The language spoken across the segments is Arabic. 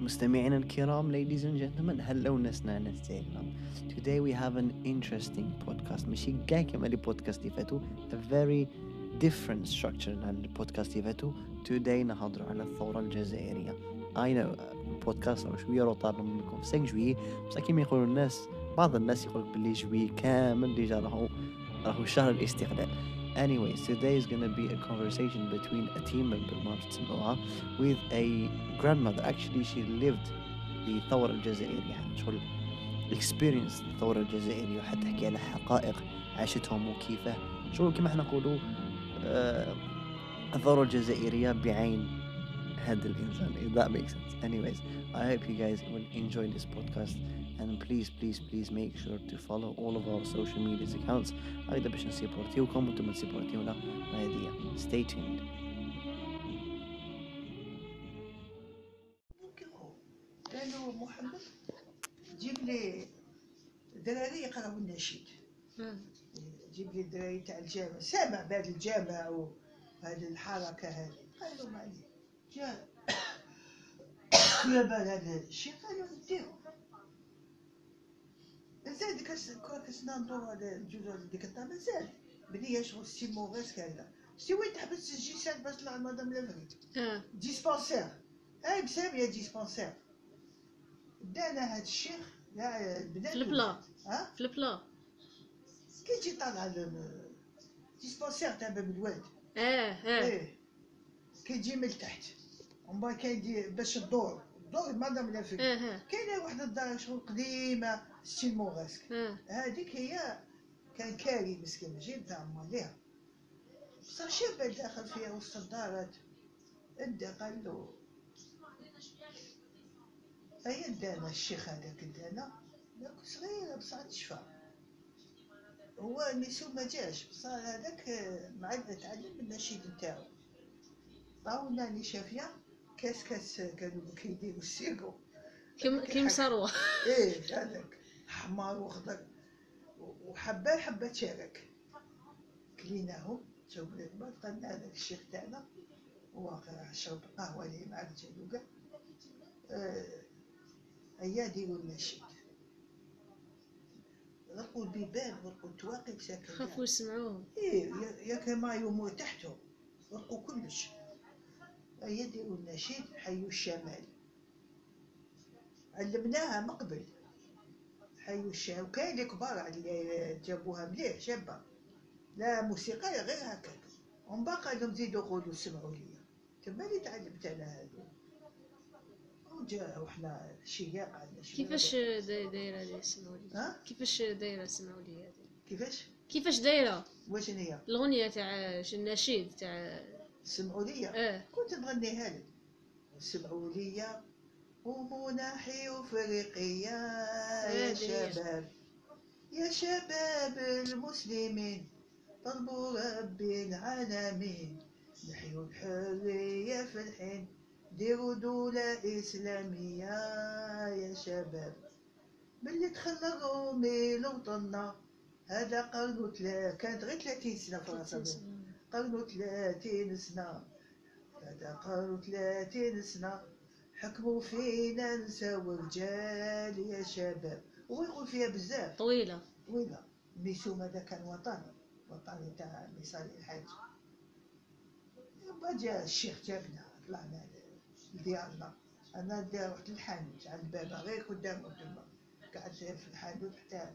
مستمعينا الكرام ladies and gentlemen هلا ونسنا نسينا today we have an interesting podcast. ماشي كاع كما les podcasts اللي a very different structure على البودكاست اللي فاتوا today نهضروا على الثورة الجزائرية. I know البودكاست شوية retard منكم. في 5 جويي بصح كيما يقولوا الناس بعض الناس يقولك بلي جويي كامل déjà راهو راهو شهر الاستقلال. Anyways, today is gonna be a conversation between a team member ما تسمعوها with a grandmother. Actually, she lived the ثورة الجزائرية يعني شغل experience الثورة الجزائرية وحتى تحكي على حقائق عاشتهم وكيفاه شغل كما إحنا نقولوا آه الثورة الجزائرية بعين هذا الإنسان if that makes sense. Anyways, I hope you guys will enjoy this podcast and please please please make sure to follow all of our social media accounts هكذا باش نسيبورتيوكم وأنتم تسيبورتيونا هذه stay tuned قالوا محمد جيب لي دراري يقراو النشيد جيب لي الدراري تاع الجامع سامع بهذا الجامع وهذه الحركه هذه قالوا معلي جا يا بال هذا الشيء قالوا نديرو مازال ديك كنا ندورو على الجزر ديك الطا مازال بنية شغل سي موغيس كذا سي وين تحبس الجيسان باش طلع مدام لافريك آه. ديسبونسير هاي مسامية ديسبونسير دانا هاد الشيخ في البلا. ها؟ في البلا. كي تجي طالع ال- ديسبونسير تاع باب الواد. آه آه. إيه. كي تجي من تحت. ومن بعد كاين باش الدور الدور مادام لا آه كاينة واحد الدار شغل قديمه ستيل موغاسك هذيك هي كان كاري مسكين ماشي نتاع ماليها بصح شاب داخل فيها وسط الدارات. ادى قال له أي دانا الشيخ هذاك دانا ذاك صغير بصح تشفى. هو ميسو ما جاش. بصح هذاك معد تعلم النشيد نتاعو طاولنا اللي شافية. كاس كاس قالوا كي يديروا السيرو كيم كيم ثروه إيه هذاك حمار وخضر. وحبة حبة شارك كليناهم شوف بعد قلنا هذاك الشيخ تاعنا. واقع شرب قهوة لي مع الجلوقه آه هيا ديروا النشيد رقوا البيبان رقوا التواقي ساكن خافوا يسمعوهم إيه يا- كما يمر تحتهم رقوا كلش. ديروا النشيد حيوا الشمال. علمناها من قبل. حيوا الشمال. وكاين اللي كبار اللي جابوها مليح شابه لا موسيقى غير هكاك. ومن بعد قالوا زيدوا قولوا سمعوا لي. تما اللي تعلمت أنا هذو وجا وحنا شياق عندنا شياق. كيفاش داي- دايره سمعوا لي؟ ها؟ كيفاش دايرة سمعوا لي هذه كيفاش؟ كيفاش دايرة؟ واش هي؟ الأغنية تاع النشيد تاع سمعوا لي آه كنت نغنيها لك سمعوا لي قوموا نحيوا فريقية يا هذه هي. شباب يا شباب المسلمين طلبوا ربي العالمين. نحيوا الحرية في الحين ديروا دولة إسلامية. يا شباب ملي دخل الرومي لوطننا؟ هذا قرن كانت غير 30 سنة فرنسا. قرن ثلاثين سنة هذا قرن ثلاثين سنة حكموا فينا نساو رجال يا شباب. ويقول فيها بزاف. طويلة. ويلا ميسوم هذا كان وطني وطني تاع ميصالي الحاج. بعد جا الشيخ جابنا طلعنا لديارنا. أنا دا رحت للحانوت على الباب غير قدام تما قعدت في الحانوت حتى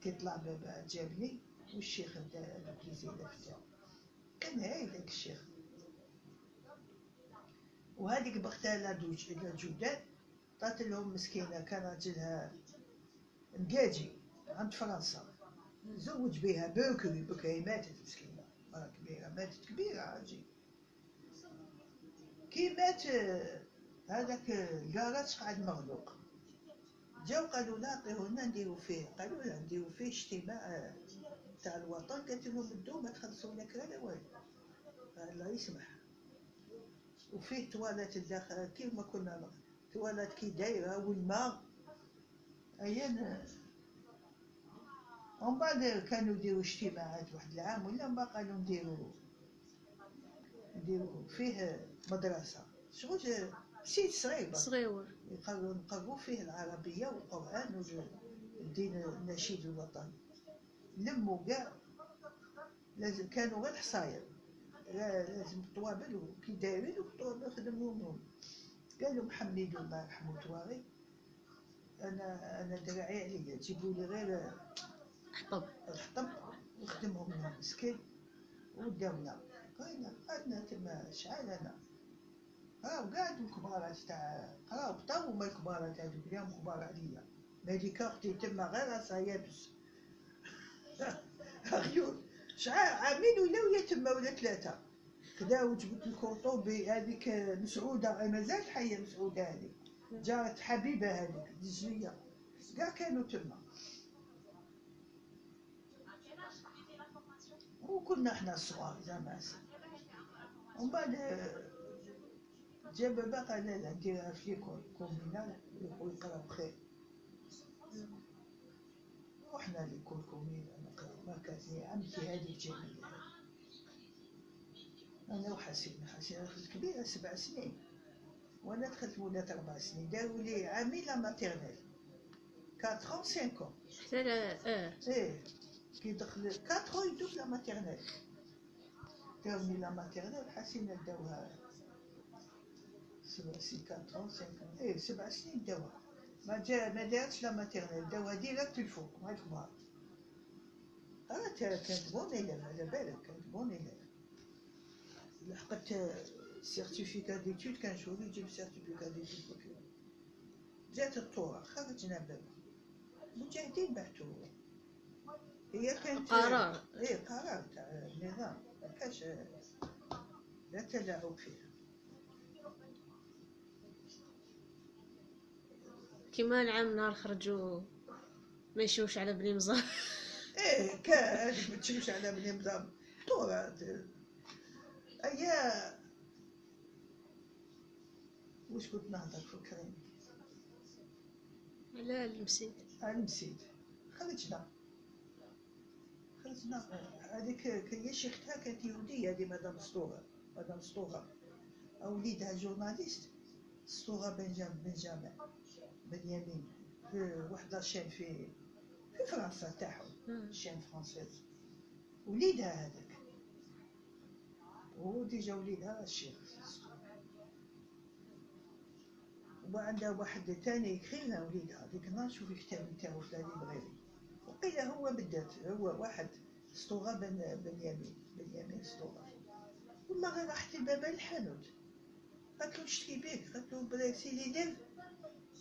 كي طلع بابا جابني والشيخ بدا البليزير فتاو كان هاي ذاك الشيخ. وهذيك بغتالة دوج الجودان طات لهم مسكينة كان راجلها مقاجي عند فرنسا. زوج بها بكري بكري ماتت مسكينة. مرة كبيرة ماتت كبيرة عاجي كي مات هذاك الكراج قاعد مغلوق. جاو قالوا نعطيه لنا نديرو فيه. قالوا لا نديرو فيه اجتماع تاع الوطن لهم انتو ما تخلصوا كرا لا والو. الله يسمح. وفيه تواليت الداخل كيف ما كنا تواليت كي دايرة والماء ايان ومن بعد كانوا يديروا اجتماعات واحد العام ولا من بعد قالوا نديروا نديروا فيه مدرسة. شغل سيد صغير. صغيور. يقروا نقروا فيه العربية والقرآن والدين النشيد الوطني. لموا كاع لازم كانوا غير حصاير. لا- لازم الطوابل وكي دايرين والطوابل خدموهم. قالوا محمد الله يرحمه تواري أنا أنا دراعي عليا. جيبوا لي غير حطب. الحطب وخدمهم لنا مسكين. وداونا. قلنا قعدنا تما شحال أنا. قراو قاعد الكبارات تاع قراو بطاو هما الكبارات هادوك اليوم كبار عليا. مالك أختي تما غير راسها يابس عيون شحال عامين ولاو تما ولا ثلاثة؟ كدا وجبت الكورطو بهذيك مسعودة. أي مازالت حية مسعودة هذيك. جارت حبيبة هذيك دجلية. كاع كانوا تما. وكنا إحنا صغار زعما. ومن بعد جا بابا قال لا نديرها في l'école communale ويقراو خير رحنا l'école ما كانت هي عمتي هذه الجميلة. أنا وحسين حسين دخلت كبيرة سبع سنين. وأنا دخلت ولات أربع سنين. داروا لي عامين la maternelle 4 ans 5 ans. حتى آه. إيه. كي دخل 4 ans يدوك la maternelle داوني la maternelle حسينا داوها سبع سنين 4 ans 5 ans. إيه سبع سنين داوها ما جا ما دارتش la maternelle داوها direct الفوق مع الكبار تا- كانت bonne élève على بالك كانت bonne élève لحقت certificat d'études كان شهور يجيب certificat d'études فوق جات الثورة خرجنا بابا مجاهدين بعتوه هي كانت قرار. إيه قرار تاع النظام ما كاش لا تلاعب فيه كيما العام نهار خرجوا ما يشوفش على بني مزار إيه ما تشوفش على بني نظام طورة أيا. واش كنت نهضر فكرين على المسيد أنا نسيت. خرجنا خرجنا هذيك كي شي اختها كانت يهودية هذه مدام سطورة مدام سطورة وليدها جورناليست. سطورة بنجام بنجامين بنيامين. في وحدة شين في في فرنسا تاعهم. شين فرانسيز وليدها هذاك. وهو ديجا وليدها الشيخ وعندها واحد تاني يكرينا وليدها ديك النهار شوفي الكتاب نتاعو في الليبراري وقيل هو بالذات هو واحد سطوغا بن بنيامين بنيامين سطوغا والله غير راحت لبابا الحانوت. قالت له نشتري بيك؟ قالت له بلا سي ليليف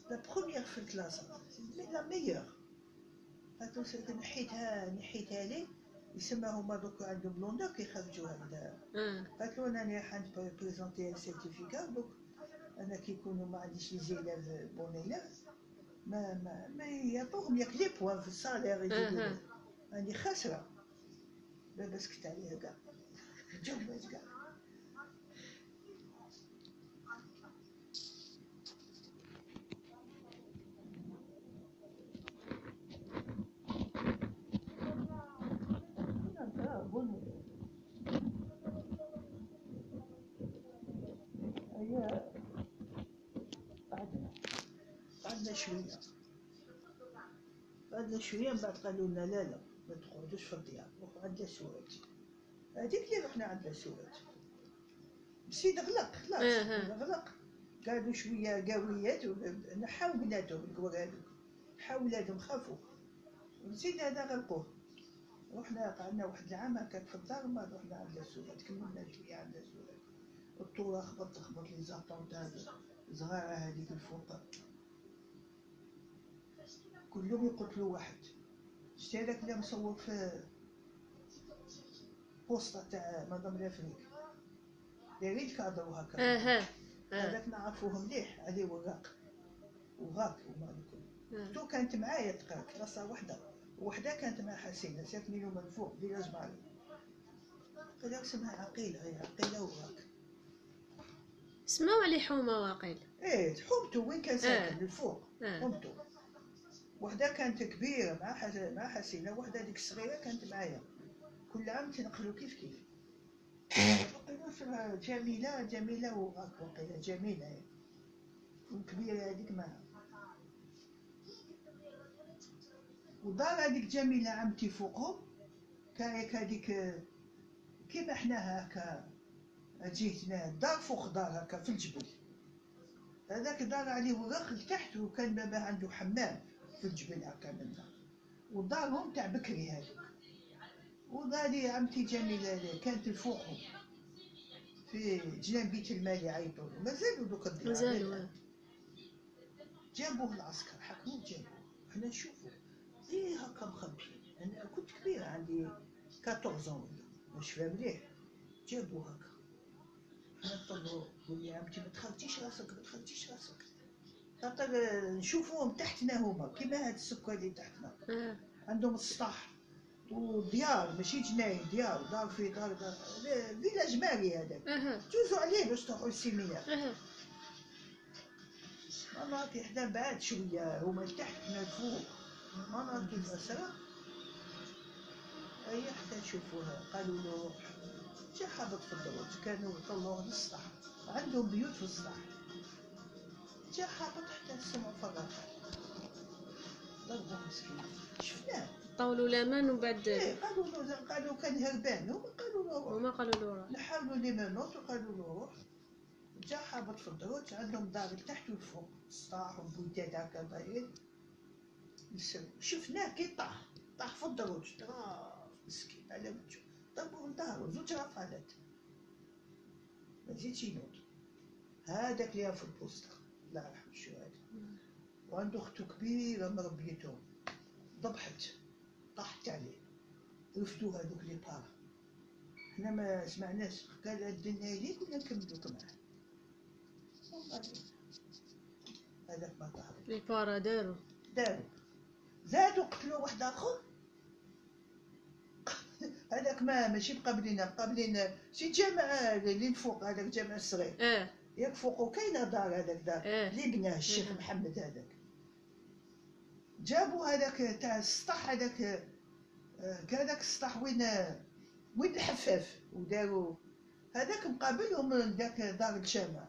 لا بروميير في الكلاس. مي لا ميور له سيدي نحيتها نحيتها لي. يسمى هما دوك عندهم بلوندا كيخرجوا هكذا قالت له أنا راني راح بريزونتي سيرتيفيكا دوك أنا كي يكونوا ما عنديش لي زيلاف بون ايلاف ما ما ما يعطوهم ياك لي بوان في الصالير. راني خاسرة. بابا سكت عليها كاع. جوات كاع. بعدنا بعدنا شوية. بعدنا شوية من بعد قالوا لنا لا لا ما تقعدوش في الديار روحوا عند سوات هذيك اللي رحنا عند سوات بسيد غلق خلاص. غلق. قالوا شوية قاويات نحاو بناتهم الكبار هذوك. حاو ولادهم خافوا. نسيت هذا غلقوه. رحنا قعدنا واحد العام هكاك في الدار ما رحنا عند سوات كملنا شوية عند سوات الطورة خبط خبط لي زابطون تاع الصغيرة هذيك الفوق. كلهم يقتلوا واحد. شتي هذاك اللي مصور في بوسطة تاع مدام لافريك دايرين كادرو هكا. أها آه. هذاك نعرفوه مليح. عليه وراق وغاك وما الكل. آه. تو كانت معايا تقرا كلاسة وحدة. وحدة كانت مع حسينة ساكنين من فوق فيلاج مالي قال اسمها عقيلة هي عقيلة وراك سماو عليه حومة واقيل. إيه حومته وين كان ساكن؟ آه. الفوق آه. حومته. وحدة كانت كبيرة مع حس... مع حسينة وحدة ديك الصغيرة كانت معايا. كل عام تنقلوا كيف كيف. جميلة وراك وقيلا جميلة. هي. والكبيرة هذيك معها ودار هذيك جميلة عمتي فوقهم كايك هذيك كيما حنا هكا جيتنا دار فوق دار هكا في الجبل. هذاك دار عليه ورخ لتحت وكان بابا عنده حمام في الجبل هكا من دار ودارهم تاع بكري هذوك. وغادي عمتي جميلة كانت الفوقهم في جنان بيت المال يعيطوا له مازالوا دوك الديار. مازالوا. جابوه العسكر حكموه جابوه. حنا نشوفوا إيه هكا مخبي أنا كنت كبيرة عندي 14 ولا مش فاهم مليح جابوه هكا. حنا نطلعوا قول لي عمتي ما تخلطيش راسك ما تخلطيش راسك. خاطر نشوفوهم تحتنا هما. كيما هاد السكر اللي تحتنا. أه. عندهم السطح وديار ماشي جناين ديار دار في دار دار. فيلاج مالي هذاك. أها جوزوا عليه باش تروحوا السيمية أها مناطق حدا بعاد شوية هما لتحت حنا الفوق مناطق الأسرة هي حتى نشوفوها قالوا له جا حابط في الدروج كانوا طلعوه للسطح عندهم بيوت في السطح جا حابط حتى سمعوا فراغ ضربوه مسكين شفناه. طاولوا لامان وبعد إيه قالوا له قالوا كان هربان. هما قالوا له روح. وما قالوا له راه نحاولوا لي منوط وقالوا له روح. جا حابط في الدروج عندهم دار لتحت والفوق سطاح وبويتات هكا دايرين شفناه كي طاح. طاح في الدروج. طراف مسكين على وجهه. ضربوه لدارو زوج رفالات ما زيدش ينوض. هذاك اللي في البوسطة الله يرحم الشهداء وعنده اختو كبيرة مربيتهم ضبحت. طاحت عليه. رفدوا هذوك لي بارا حنا ما سمعناش. قال الدنيا يليك ولا نكملوك معاه والله. هذاك ما طاح. لي بارا داروا داروا زادوا قتلوا واحد آخر؟ هذاك ما ماشي مقابلين مقابلين شي جامع اللي فوق هذاك الجامع الصغير. آه ياك فوقو كاينة دار هذاك دار اللي بناه الشيخ مم. محمد هذاك. جابوا هذاك تاع السطح هذاك آه، هذاك السطح وين وين الحفاف؟ وداروا هذاك مقابلهم ذاك دار الجامع.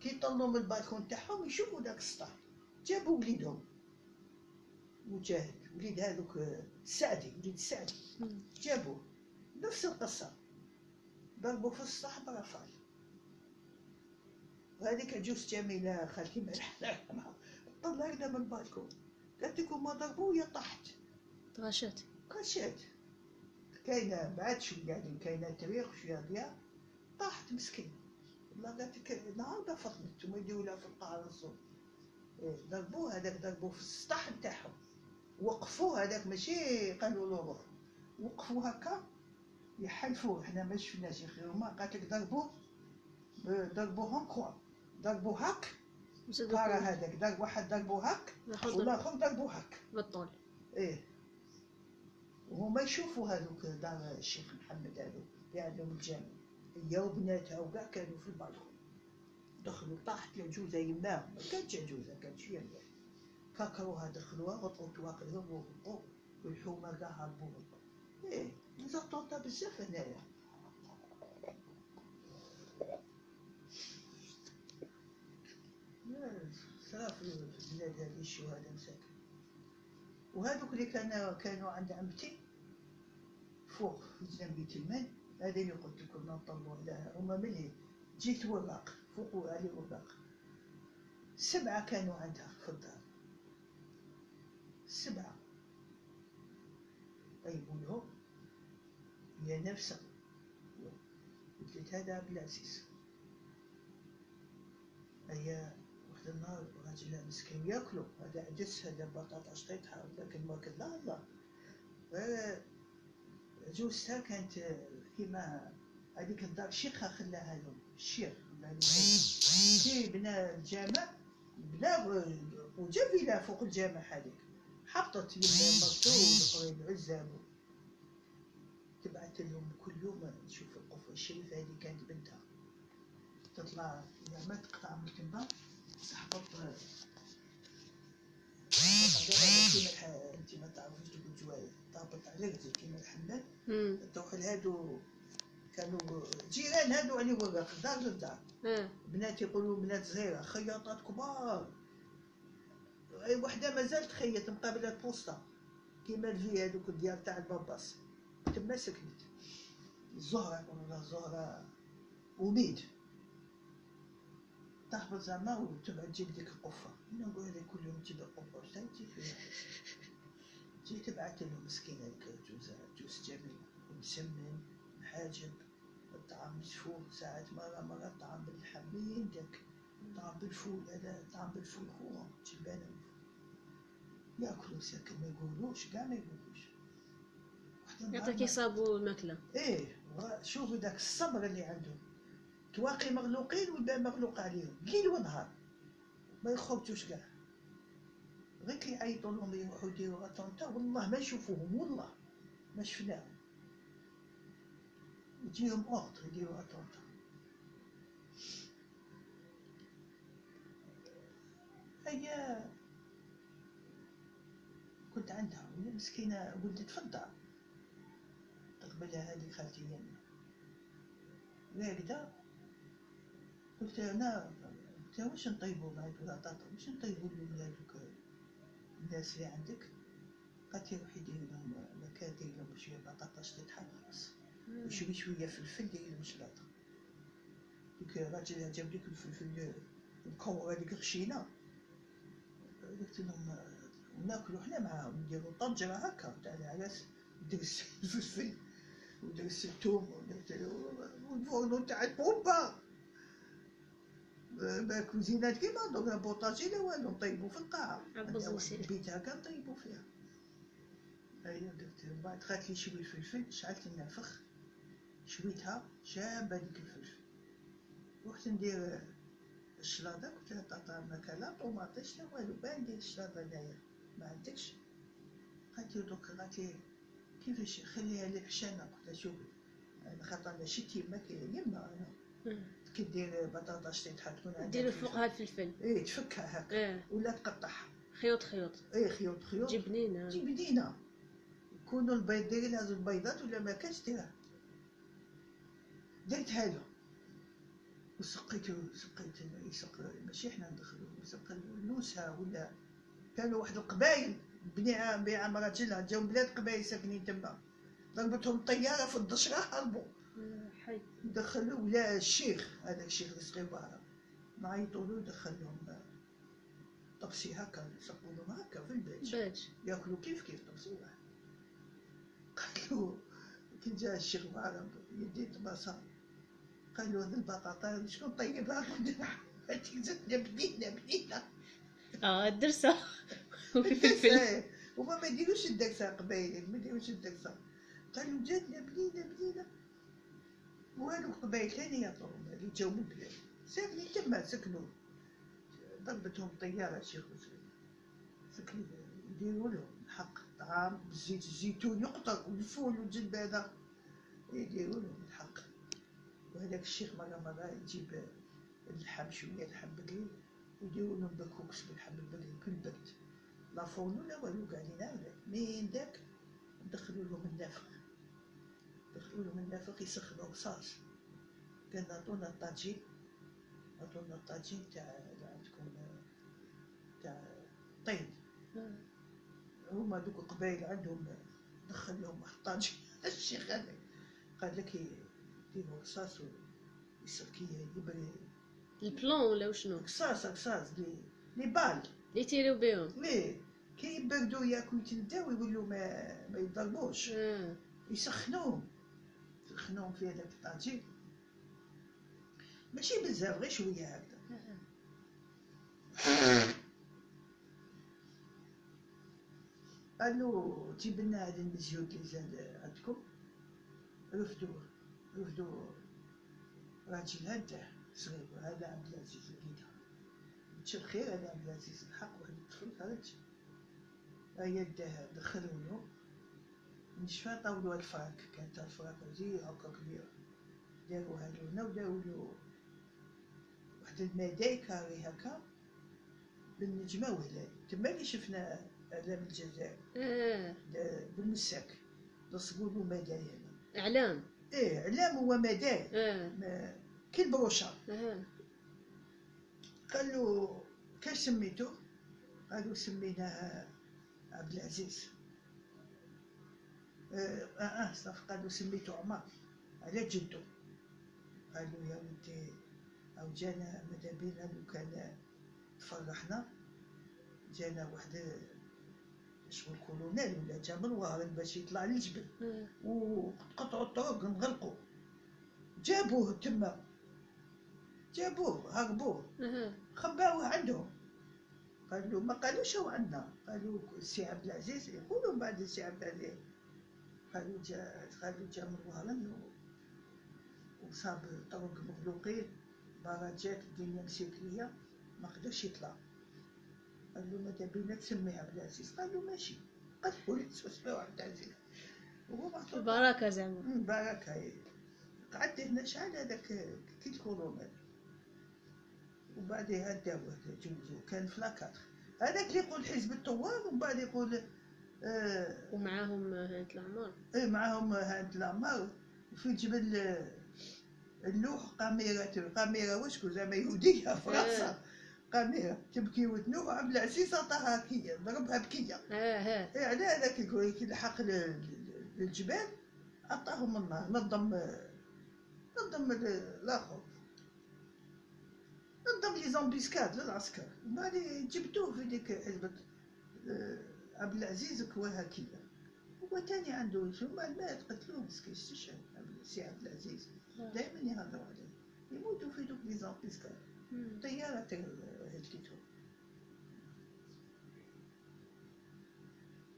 كي يطلوا من البالكون تاعهم يشوفوا ذاك السطح. جابوا وليدهم. مجاهد وليد هذوك آه، سعدي وليد سعدي. مم. جابوه نفس القصة. ضربوا في السطح برفال وهذيك عجوز جميلة خالتي يرحمها طلعنا من البالكون قالت لكم ما ضربوه يا طحت تغشات كاشات كاينة بعد شوية يعني كاينة تاريخ شوية ضياء طاحت مسكين. والله قالت لك النهارده فطنت وما يديروا لها في القاعة الصوت إيه، ضربوه هذاك ضربوه في السطح نتاعهم. وقفوه هذاك ماشي قالوا له روح وقفوا هكا يحلفوا. حنا ما شفناش يا أخي هما قالت لك ضربوه ضربوهم كوا ضربوا بارا كل- هذاك ضرب واحد ضربوا ياخذ والآخر ضربوا هك بالطول إيه. وهما يشوفوا هذوك دار الشيخ محمد هذوك اللي عندهم الجامع. هي وبناتها وكاع كانوا في البالكون دخلوا طاحت العجوزه يماهم ما كانتش عجوزة كانت شي مليح كاكروها دخلوها غطوا تواقدهم وهبطوا والحومة كاع هربوا إيه مزطوطه بزاف هنايا. صرا في البلاد هذه الشهداء مساكن. وهذوك اللي كانوا كانوا عند عمتي فوق في جنب بيت المال هذا اللي قلت لكم نطلوا على هما ملي جيت وراق فوق علي وراق. سبعة كانوا عندها في الدار. سبعة. طيبوا لهم هي نفسها قلت هذا عبد العزيز. هي واحد النهار راجل مسكين ياكلوا هذا عجز هذا بطاطا شطيتها لكن ما كان لا لا. ف- جوزتها كانت كيما هذيك الدار شيخها خلاها لهم الشيخ. كي بنى الجامع بنى وجا فيلا فوق الجامع هذيك. حطت المرتو والاخرين العزاب تبعت لهم كل يوم نشوف القفة. الشريفة هذه كانت بنتها. تطلع إذا ما تقطع من الكنبة تحبط انت ما تعرفوش دوك الجوايز تهبط على رجلك كيما الحمام. تروح لهادو كانوا جيران هادو على وراق دار للدار بنات يقولوا بنات صغيرة خياطات كبار. أي وحدة مازالت تخيط مقابلة البوسطة كيما الفي هادوك الديار تاع الباباس. تما سكنت. يقولوا لها زهرة. وميد تهبط زعما وتبعد تجيب ديك القفة. أنا نقول هذه كل يوم تجيب القفة. واش تجي فيها؟ تجي تبعت لهم مسكينة هيك جوز جوز جميل. ومسمن محاجب الطعام مسفوح ساعات مرة مرة. الطعام من يدك الطعام بالفول هذا الطعام بالفول خوهم. جبانة ياكلوا ساكن ما يقولوش كاع ما يقولوش يعطيك يصابوا الماكلة. إيه شوفوا ذاك الصبر اللي عندهم تواقي مغلوقين والباب مغلوق عليهم؟ ليل ونهار. ما يخرجوش كاع. غير كي يعيطوا لهم يروحوا يديروا طونطا والله ما نشوفوهم والله ما شفناهم. يجيهم أوردر يديروا طونطا هي كنت عندها مسكينة ولدت في الدار تقبلها هذه خالتي يمي هكذا قلت أنا قلت واش نطيبوا معك ولا طاطا واش نطيبوا لولادك الناس اللي عندك؟ قالت لي روحي ديري لهم مكان ديري لهم شوية بطاطا تتحب خلاص وشوي شوية فلفل ديري لهم شلاطه ديك الراجل جاب ديك الفلفل الكور هذيك الخشينه قلت لهم ناكلوا حنا معاهم نديروا طنجره هكا تاع العرس درس الفلفل ودرس الثوم ودرت والفرن تاع البومبا كوزينات كيما دوك بوطاجي لا والو نطيبوا في القاعة. البيت هكا نطيبوا فيها. هيا درت من بعد خدت لي شوية فلفل شعلت النافخ شويتها شابة ديك الفلفل. رحت ندير الشلاضة قلت لها طاطا ما لا طوماطيش لا والو باه ندير الشلاضة هنايا. ما عندكش؟ قالت دوك قالت لي كيفاش؟ خليها لي حشانة قلت لها شوفي أنا خاطر أنا شتي يما كي يما أنا. كي دير بطاطا عندها ديروا فلفل. فوقها الفلفل إيه تفكها هكا. آه ولا تقطعها. خيوط خيوط. إيه خيوط خيوط. تجي بنينه بدينا يكونوا البيض ديري لها زوج بيضات ولا ما كانش ديرها. درتها له وسقيته سقيت يسق ماشي حنا ندخلو يسق نوسها ولا كانوا واحد القبايل بنيعة بيع راجلها جاو بلاد قبايل ساكنين تما. ضربتهم طيارة في الدشرة هربوا. دخلوا ولا الشيخ هذاك الشيخ الصغير نعيطوا له دخلهم. طبسي هكا يسقوا لهم هكا في البيت. ياكلوا كيف كيف طبسي واحد قالوا كي جا الشيخ معرض يدي طباسة قالوا هذه البطاطا شكون طيبها هاتيك زدنا بنينة بنينة. آه الدرسه وفي فلفل هما ما يديروش الدرسة قبايل ما يديروش الدرسة قالوا جاتنا بنينة بنينة وهادو قبايل ثانية طول اللي جاو من البلاد ساكنين تما سكنوا. ضربتهم طيارة شيخ مسلم سكنوا يديروا لهم الحق طعام بالزيت الزيتون يقطر والفول والجلب هذا. يديروا لهم الحق. وهذاك الشيخ مرة مرة يجيب اللحم شوية لحم بقري ويديروا لهم بكوكس باللحم البقري كل بيت لا فون ولا والو قاعدين هكذا من داك؟ ندخلوا لهم النافخ ندخلوا لهم النافخ يسخنوا رصاص قال عطونا الطاجين. عطونا الطاجين تاع عندكم تاع آه. هما دوك القبايل عندهم دخل لهم واحد الطاجين. الشيخ هذا قال لك يديروا رصاص ويسكي يبري. البلون ولا وشنو رصاص رصاص لي لي بال اللي يتيريو بيهم ليه كي يبردوا ياكلوا يتنداو يولوا ما ما يضربوش آه يسخنوهم يسخنوهم في هذاك الطاجين ماشي بزاف غير شوية هكذا قالوا جيب لنا هذا المزيود اللي زاد عندكم رفدوا رفدوا راجل هذا صغير هذا عبد العزيز لقيتها مش الخير هذا عبد العزيز الحق واحد الطفل خرج هيا داه دخلوا له نشفى طاولوا الفراك كانت الفراك زي هكا كبيرة داروها له هنا وداروا له. واحد المداي كاري هكا. بالنجمة وهلال تما اللي شفنا أعلام الجزائر. آه دا- بالمساك. لصقوا له مداي هنا. إعلام. إيه علام هو مدار آه ما- كي البروشة آه قال له كاش سميتو قالوا سميناه عبد العزيز. آه آه, صافي قالوا سميتو عمر على جدو قالوا يا ولدي أو جانا ماذا بينا؟ لو كان تفرحنا جانا واحد شغل كولونيل ولا جا من وهران باش يطلع للجبل. آه وقطعوا الطرق نغلقوا جابوه تما. جابوه هربوه خباوه عندهم. قالوا ما قالوش هو عندنا. قالوا السي عبد العزيز يقولوا من بعد السي عبد العزيز. قالوا جا قالوا جا من وهران و- وصاب طرق مغلوقين. باراجات الدنيا مسيكلية ما قدرش يطلع. قالوا ماذا بينا تسمي عبد العزيز؟ قالوا ماشي. قالوا لي تسميو عبد العزيز. وهو البركة زعما. هاي قعدت هنا شحال هذاك؟ كي الكورونا وبعدها داوه جوزو كان في لاكادر هذاك اللي يقول حزب الثوار ومن بعد يقول آه ومعاهم هاد العمر إيه معاهم هاد العمار في جبل آه، اللوح قاميرة قاميرة وشكو زعما يهودية في راسها قاميرة تبكي وتنوح عبد العزيز عطاها كية ضربها بكية. آه آه إيه على هذاك يقول كي لحق للجبال عطاهم النار نظم نظم ال- الآخر. نظم لي زومبيسكاد للعسكر بعد جبتوه في ديك حزبة آه، عبد العزيز كواها كيا هو تاني عنده ما مات قتلوه مسكين استشهد السي عبد العزيز. دائما يهضروا عليه. يموتوا في دوك لي زومبيسكاد. طيارة هلكتهم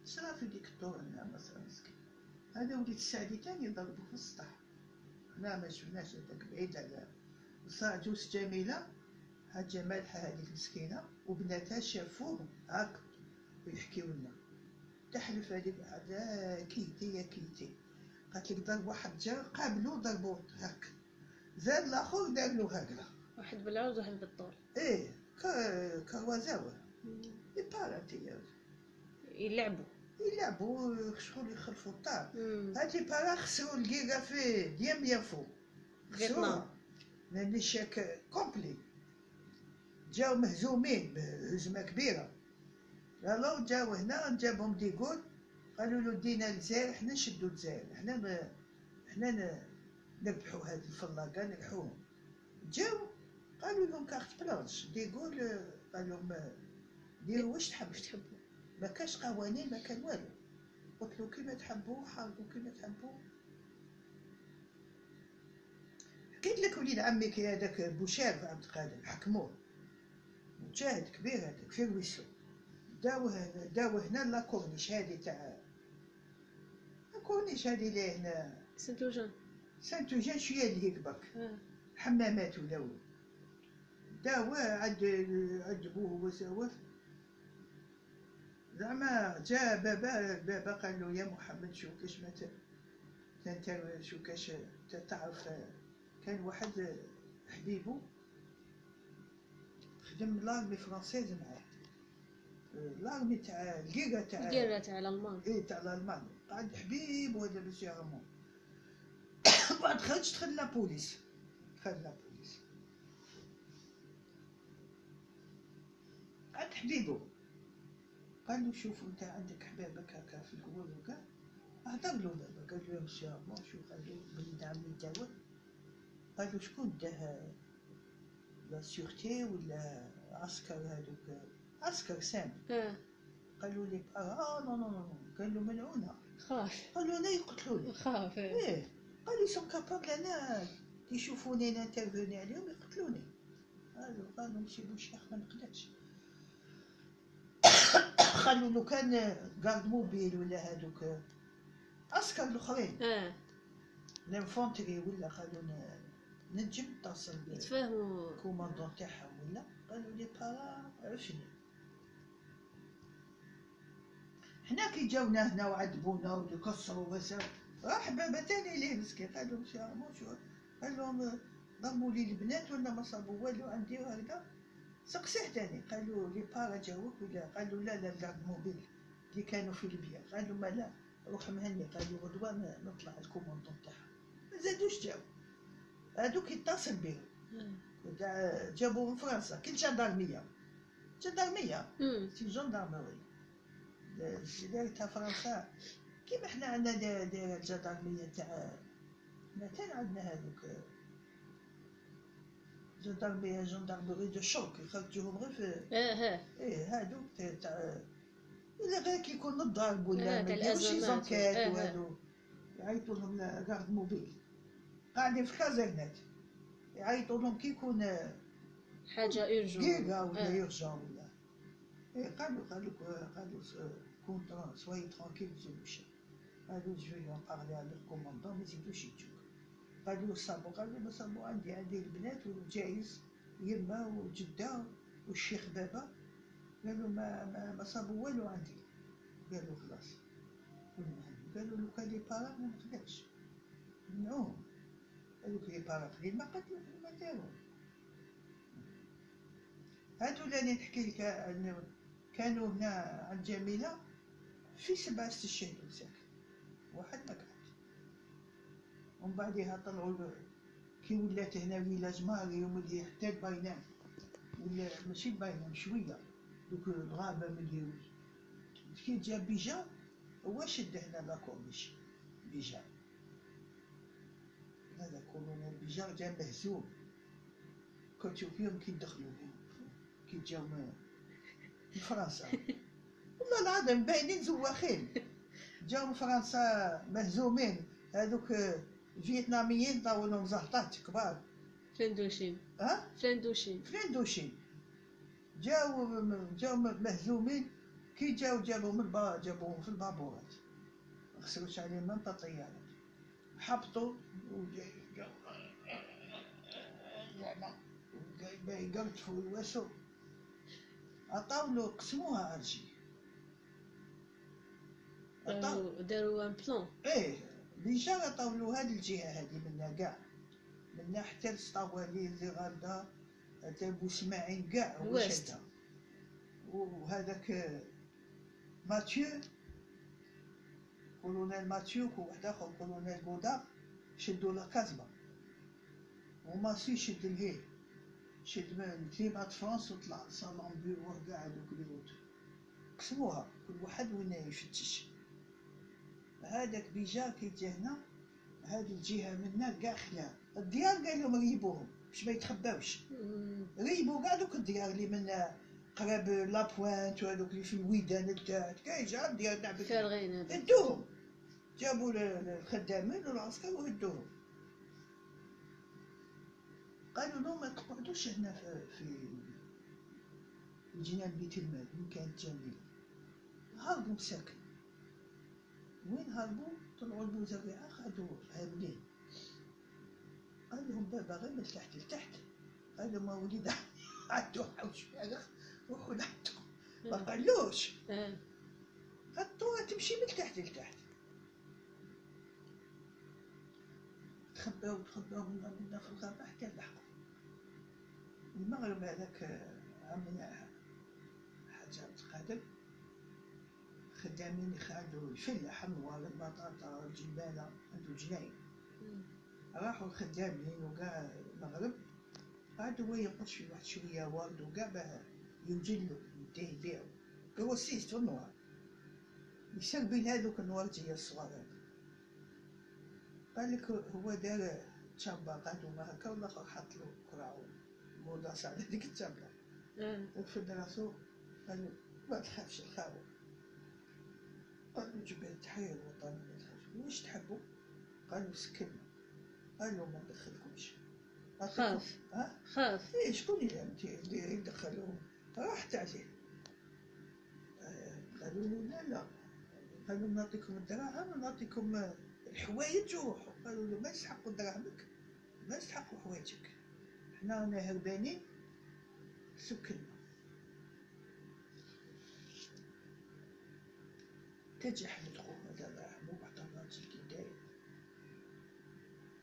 صرا في ديك الطور النعمة صرا مسكين. هذا وليد السعدي تاني يضربوا في السطح. حنا ما شفناش هذاك بعيد على وصار جوز جميلة. حاجة مالحة هذيك مسكينة وبناتها شافوه هاك ويحكيو لنا تحلف هذيك على كيتي يا كيتي. قالت لك ضرب واحد جا قابلو ضربوه هاك. زاد الآخر دار له هكذا واحد بالعود واحد بالطول. إيه كروازاوة مم. يباراتي يلعبوا يلعبوا شغل يخلفوا الدار مم. هاد لي بارا خسروا الكيكا في ديام يافو خسروها لأن الشاك كومبلي. جاو مهزومين بهزمة كبيرة. alors جاو هنا جابهم ديغول قالوا له دينا الجزائر حنا نشدوا الجزائر حنا ن- حنا ن- نربحوا هاد الفلاقة نربحوهم جاو قالوا لهم carte blanche ديغول آه، قال لهم ديروا واش تحبوا. واش تحبوا؟ ما كاش قوانين ما كان والو. قلت له كيما تحبوا حاربوا كيما تحبوا. حكيت لك وليد عمي كي هذاك بوشار عبد القادر حكموه. مجاهد كبير هذاك في رويسو داوه داوه هنا لا كورنيش هذه تاع لا كورنيش هذه اللي هنا؟ سنتوجان. سانتو جان شوية اللي هيك برك حمامات ولاو داوه عند عند بوه وساوه زعما جا بابا بابا قال له يا محمد شو كاش ما انت شو كاش تعرف كان واحد حبيبه خدم l'armée française معاه l'armée تاع الكيكا تاع الڨيرة تاع الألمان. إيه تاع الألمان. قعد حبيب وهذا باش يغمو بعد خرج دخل la police. دخل la police. عند حبيبه قال له شوف أنت عندك حبابك هكا في الكوال وكا هضر له دابا. قال له يا مسيو عمو شوف قال له؟ بلي عمي داوى قال له شكون داه لا سيغتي ولا عسكر هذوك عسكر سام آه. قالوا لي آه نو نو نو قال له منعونه خاف. قالوا لا يقتلوني. خاف آه. إيه. قالوا سون كابابل أنا يشوفوني نانترفوني عليهم يقتلوني. قالوا قالوا مشي بوشيخ ما نقدرش. قالوا لو كان غارد موبيل ولا هذوك عسكر الأخرين. لانفونتري ولا قالوا نجم نتصل يتفاهموا. بالكوماندون تاعهم ولا؟ قالوا لي بارا عفني حنا كي جاونا هنا وعذبونا وكسروا راح بابا تاني ليه مسكين؟ قال لهم شو عمو شو. قال لهم ضربوا لي البنات ولا ما صابوا والو عندي هكذا سقسيه تاني. قالوا les paras جاوك ولا؟ قالوا لا لا ال garde mobile اللي كانوا في ليبيا. قالوا ما لا روح مهني. قالوا غدوة ن- نطلع ال commandant تاعها ما زادوش جاو. هادوك يتصل بهم آه. جابوه من فرنسا. كل جندرمية جندرمية مم. c'est gendarmerie تاع فرنسا. كيما حنا عندنا دا- دايرة الجندرمية تاع مثلا عندنا هذوك. جندرمية gendarmerie de choc. يخرجوهم غير في آه ها. إيه هادوك تاع إلا غير كي يكون الضرب ولا آه، ما يديروش آه، آه. وهادو. يعيطوا لهم garde mobile قاعدين في caserne ات يعيطوا لهم كي يكون حاجة urgent كيكا ولا آه. يرجع ولا قالوا قالوا قالوا كون سوي ترانكيل زوج قالوا جو في نقاري على الكوموندون ما يزيدوش يجوك قالوا صابو قالوا ما صابو عندي عندي البنات وجايز يما وجدة والشيخ بابا قالوا ما ما, ما صابوا والو عندي قالوا خلاص. قالوا لو كان لي بارا ما نقدرش منعوهم قالوا لي بارا قليل ما قتلوا ما داروا هادو اللي نحكي لك كانوا هنا عند جميلة في سبعة استشهدوا ساكن واحد ما قعد. ومن بعدها طلعوا كي ولات هنا village Marie وملي حتى باينان ولا ماشي باينان شوية. دوك الغابة ملي كي جا Bigeard هو شد هنا la Corniche Bigeard. هذا colonel Bigeard جا مهزوم كنت فيهم كي دخلوا كي جاو من فرنسا. والله العظيم باينين زواخين. جاو من فرنسا مهزومين. هذوك فيتناميين طاو لهم زهطات كبار. فلندوشين. ها؟ فلندوشين. فين دوشين جاو جاو مهزومين. كي جاو جابوا من البا جابوهم في البابورات. ما خسروش عليهم من طيارات حبطوا وجاو يقرطفوا ويواسوا عطاو له قسموها أرجي. داروا داروا ان بلان إيه ديجا عطاو له هاد الجهة هادي منا كاع منا حتى لسطاوالي زغالدا حتى بوسماعين كاع هو الوست. شدها وهذاك ماتيو كولونيل ماتيو وواحد اخر كولونيل بودا شدوا لا كازما وماسي شد الهيل شد من كليمات فرنسا وطلع صالون بيرو كاع هذوك اللي يوت قسموها كل واحد وين يفتش هذاك بيجا كي جا هنا هذه الجهه منا كاع خلا الديار قال لهم ريبوهم باش ما يتخباوش. ريبو كاع دوك الديار اللي من قراب لابوانت وهذوك اللي في الويدان التاعت كاع جا الديار تاع هدوهم جابوا الخدامين والعسكر وهدوهم. قالوا لهم ما تقعدوش هنا في في جنان بيت المال من كانت جميلة هربوا مساكن. وين هربوا طلعوا البوزريعة خدوا هاملين قال لهم بابا غير من تحت لتحت قال لهم وليد عندو حوش فارغ روحوا لعندو ما قالوش. آه. الطورة تمشي من تحت لتحت. تخباو تخباو منا منا في الغابة حتى لحقوا المغرب هذاك آه، عمنا حاجة قادم خدامين يخادوا الفلاح النوار البطاطا الجبالة عنده جناين. راحوا الخدامين وكاع المغرب. قعد هو ينقص في واحد شوية ورد وكاع باه يوجد له يديه يبيعو. هو سيست في النوار يسربي لهذوك النوارجية الصغار هذوك. قال لك هو دار تشابا قعدوا ما هكا والاخر حط له كراعو مولاص على ديك التشابا آه. رفد راسو قال له ما تخافش الخاوة قال له جبال تحية الوطن ما تخافش. واش تحبوا قالوا سكننا قال له ما ندخلكمش خاف. ها؟ خاف. إيه شكون اللي انت يدخلهم راحت عليه قالوا له لا لا. قالوا نعطيكم الدراهم ونعطيكم الحوايج وروحوا قالوا له ما يسحقوا دراهمك ما يسحقوا حوايجك. حنا رانا هربانين سكننا تجي احمد خويا هذا بعد الراجل كي داير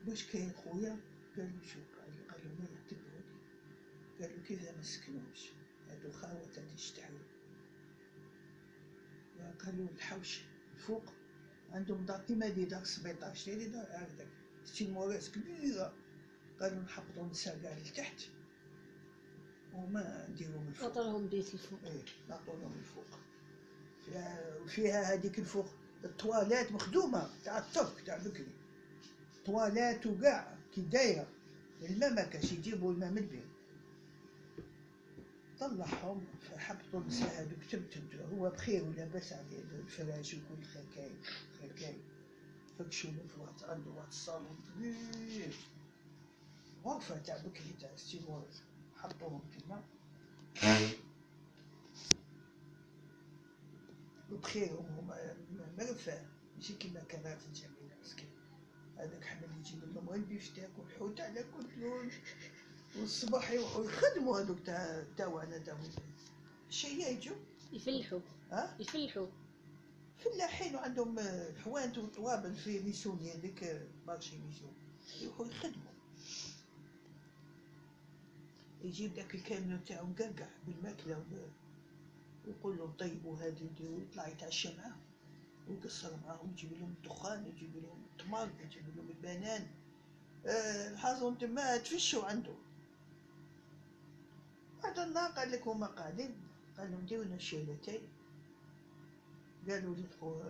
واش كاين خويا؟ قال له شوف قال له ما يعتبروني. قال له كيف ما سكنوش؟ هادو خاوة يشتحوا قالوا الحوش الفوق عندهم دار دار 17 تاني دار هكذاك ستين موراس كبيرة قالوا نحبطوا النساء كاع لتحت وما نديروهم الفوق عطاهم بيت الفوق إيه نعطونهم الفوق فيها وفيها هذيك الفوق الطوالات مخدومة تاع الترك تاع بكري طوالات وكاع كي دايرة الماء ما كاش يجيبوا الماء من البيت طلعهم فحبطوا هذوك تمتد هو بخير ولاباس عليه الفراش وكل خكاي خكاي فكشوا في عنده واحد الصالون كبير غرفة تاع بكري تاع ستيمور حطوهم تما وبخير هما مرفع ماشي كيما كان في الجميع مسكين. هذاك حمل يجيب لهم غير ال bifteck والحوت على كل لون. والصباح يروحوا يخدموا هذوك تاع تاعنا تاع الشيء يجوا يفلحوا. ها؟ يفلحوا. فلاحين وعندهم الحوانت والطوابل في Meissonier هذيك marché Meissonier. يروحوا يخدموا. يجيب داك الكاميون تاعو مقرقع بالماكلة وب- ويقول لهم طيبوا هذه نديروا يطلع يتعشى معاهم ويقصر معاهم يجيب لهم الدخان يجيب لهم التمر يجيب لهم البنان. آه الحاصل تما تفشوا عنده بعد النهار قال لك هما قاعدين قال لهم ديروا لنا الشيلتين قالوا خو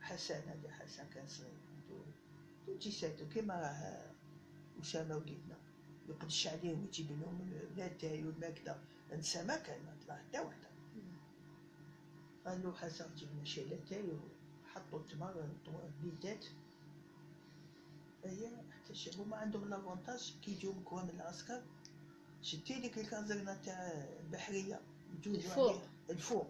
حسن هذا حسن كان صغير. عنده جيساتو كيما راه أسامة وليدنا يقدش عليهم يجيب لهم الاتاي والماكلة أنسى ما كان ما طلع حتى وحدة. قال له حسن جيب لنا شيلتين وحطوا التمر بيدات هي حتى شافوا ما عندهم لافونتاج كي يجيو مكوى من العسكر. شتي ديك الكازرنة تاع البحرية يجوزوا الفوق. الفوق.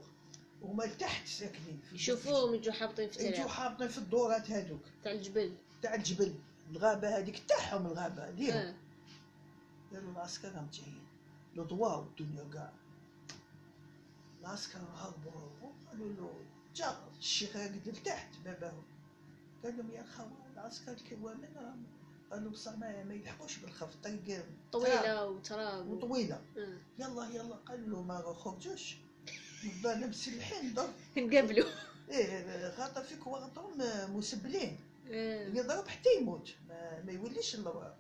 وهما لتحت ساكنين يشوفوهم يجوا حاطين في يجوا حاطين في الدورات هذوك تاع الجبل. تاع الجبل. الغابة هذيك تاعهم الغابة. ليهم آه. قالوا العسكر راهم جايين. الضواء والدنيا كاع. العسكر هربوا هربوا. قالوا له جا الشيخ راقد لتحت باباهم. قال لهم يا خوا العسكر الكوامن راهم قالوا بصح ما ما يلحقوش بالخف الطريق تراب طويلة وتراب و- وطويلة. آه. يلا يلا. قالوا له ما خرجوش نبدأ مسلحين ضرب. نقابلوا إيه خاطر فيك وقتهم مسبلين. آه. يضرب حتى يموت. ما, ما يوليش اللواء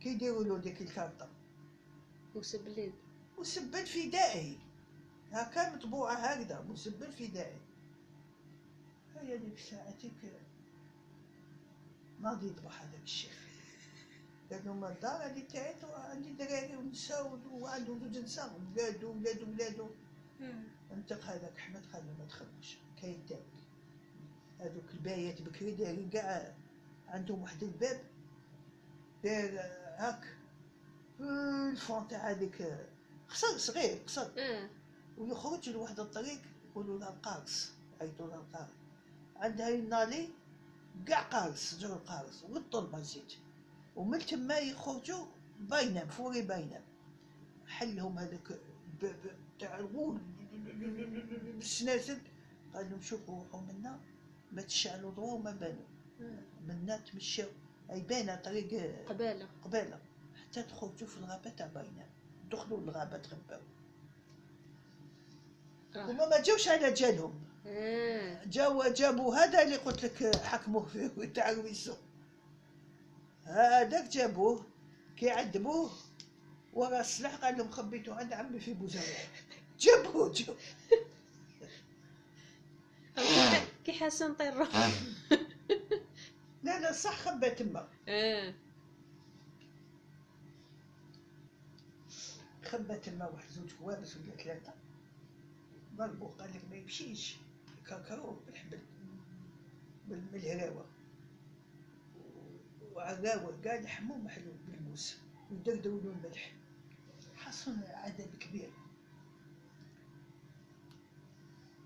كي يديروا له ديك الكارطة. مسبلين. مسبل فدائي. هكا مطبوعة هكذا. مسبل فدائي. هيا ديك ساعتك. ناضي يذبح هذاك الشيخ. قال لهم الدار هذه تاعي عندي دراري ونساء وعنده زوج نساء ولادو ولادو ولادو انتق هذاك أحمد خلوا ما دخلوش كاين تاعك هذوك البايات بكري دايرين كاع عندهم واحد الباب. داير هاك في الفون تاع هذيك قصر صغير قصر. ويخرج لواحد الطريق يقولوا لها القارص يعيطوا لها القارص عندها ينالي كاع قارص شجر القارص والطلبة زيت ومن تما يخرجوا باينة فوري باينة حلهم هذاك تاع الغول بالسناسل قال لهم شوفوا روحوا منا ما تشعلوا ضوء وما بانوا. منا تمشاو أي باينة طريق قبالة. قبالة. حتى تخرجوا في الغابة تاع باينة دخلوا الغابة تغباو. هما ما جاوش على جالهم. جاو جابوا هذا اللي قلت لك حكموه فيه تاع الويسو هذاك جابوه كي عذبوه ورا السلاح قال لهم خبيتو عند عمي في بوزاوية. جابوه جابوه. كي حسن طير روحه لا لا صح خبى تما آه. خبى تما واحد زوج كوابس ولا ثلاثة. ضربوه قال لك ما يمشيش. كركروه بالحبل بال- بالهراوة وعراوة قال حمو محلول بالموس. ودردوا له الملح حصل عدد كبير.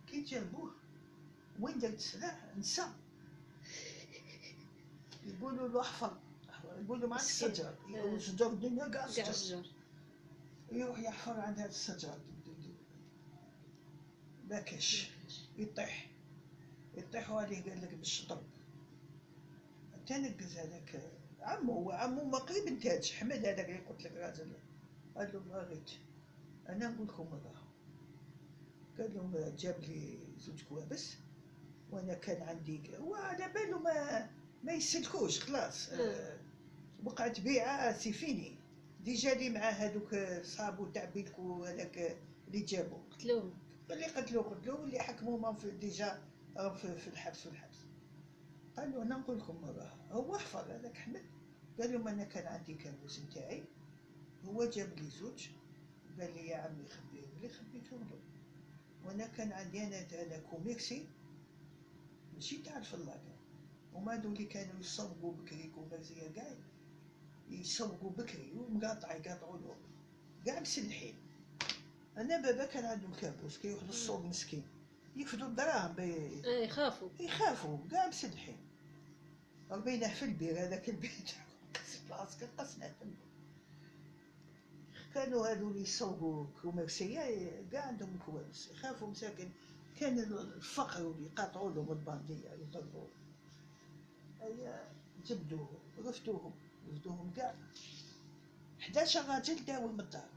كي جابوه وين درت سلاح نسى يقولوا له احفر يقولوا مع مسكين. الشجر آه. شجر الدنيا كاع الشجر الشجر يروح يحفر عند هذا الشجرة ما كاش يطيح. يطيحوا عليه قال لك بالشطر حتى نقز هذاك عمو هو عمو ما قريب انتاج حمد هذاك اللي قلت لك راجل. قال له ما أنا نقول لكم مرة. قال لهم جاب لي زوج كوابس وأنا كان عندي هو على باله ما ما يسلكوش خلاص. آه، وقعت بيعة سي فيني ديجا لي مع هذوك صابو تاع بيلكو هذاك اللي جابو. قتلوهم اللي قتلو قتلو واللي حكموا ما في ديجا راهم في, في الحبس في الحبس. قالوا أنا نقول لكم هو حفظ هذاك حمد. قال لهم أنا كان عندي كابوس نتاعي هو جاب لي زوج قال لي يا عمي خبيهم لي خبيتهم له وأنا كان عندي أنا أنا commerçant ماشي تاع الفلاقه هما اللي كانوا يصوبوا بكري كوميرسية كاع يصوبوا بكري ومقاطع يقاطعوا له كاع مسلحين أنا بابا كان عنده كابوس كي يروح للسوق مسكين. يفدوا الدراهم بي- آه يخافوا. يخافوا كاع مسلحين ربيناه في البير هذاك البير تاع قص بلاصه قصنا كانوا هادو اللي يصوبوا كوميرسية كاع عندهم كوارث يخافوا مساكن. كان الفقر واللي يقاطعوا لهم الباندية يضربوا هيا جبدوهم رفدوهم رفدوهم كاع 11 راجل داو من الدار.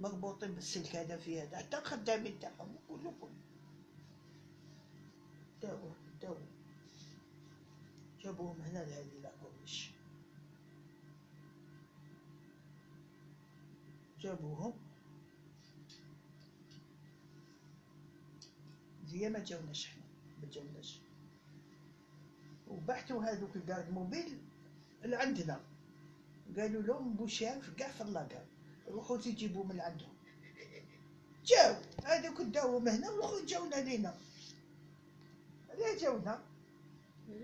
مربوطين بالسلك هذا في هذا. حتى الخدامين تاعهم كله كله داو داو جابوهم هنا لهذه لاكورنيش جابوهم. زي ما جاوناش حنا ما جاوناش. وبحثوا هذوك الكارد موبيل لعندنا. قالوا لهم بوشاف كاع في اللاكار. روحوا تجيبوا من عندهم جاو هذوك داوهم هنا والاخرين جاونا لينا لا جاونا.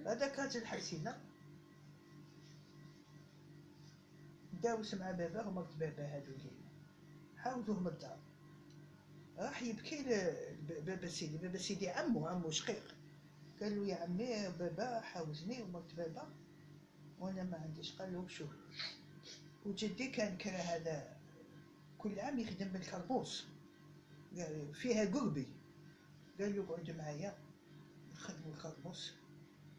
هذاك راجل حسينا داوس مع باباه ومرت بابا هادو لينا. حاوزوه من الدار. راح يبكي ل- ب- بابا سيدي. بابا سيدي عمو عمو شقيق. قال له يا عمي بابا حاوزني ومرت بابا. وأنا ما عنديش. قال له شوف. وجدي كان كره هذا كل عام يخدم بالكربوس. قال فيها قربي. قال له اقعد معايا نخدموا الكربوس.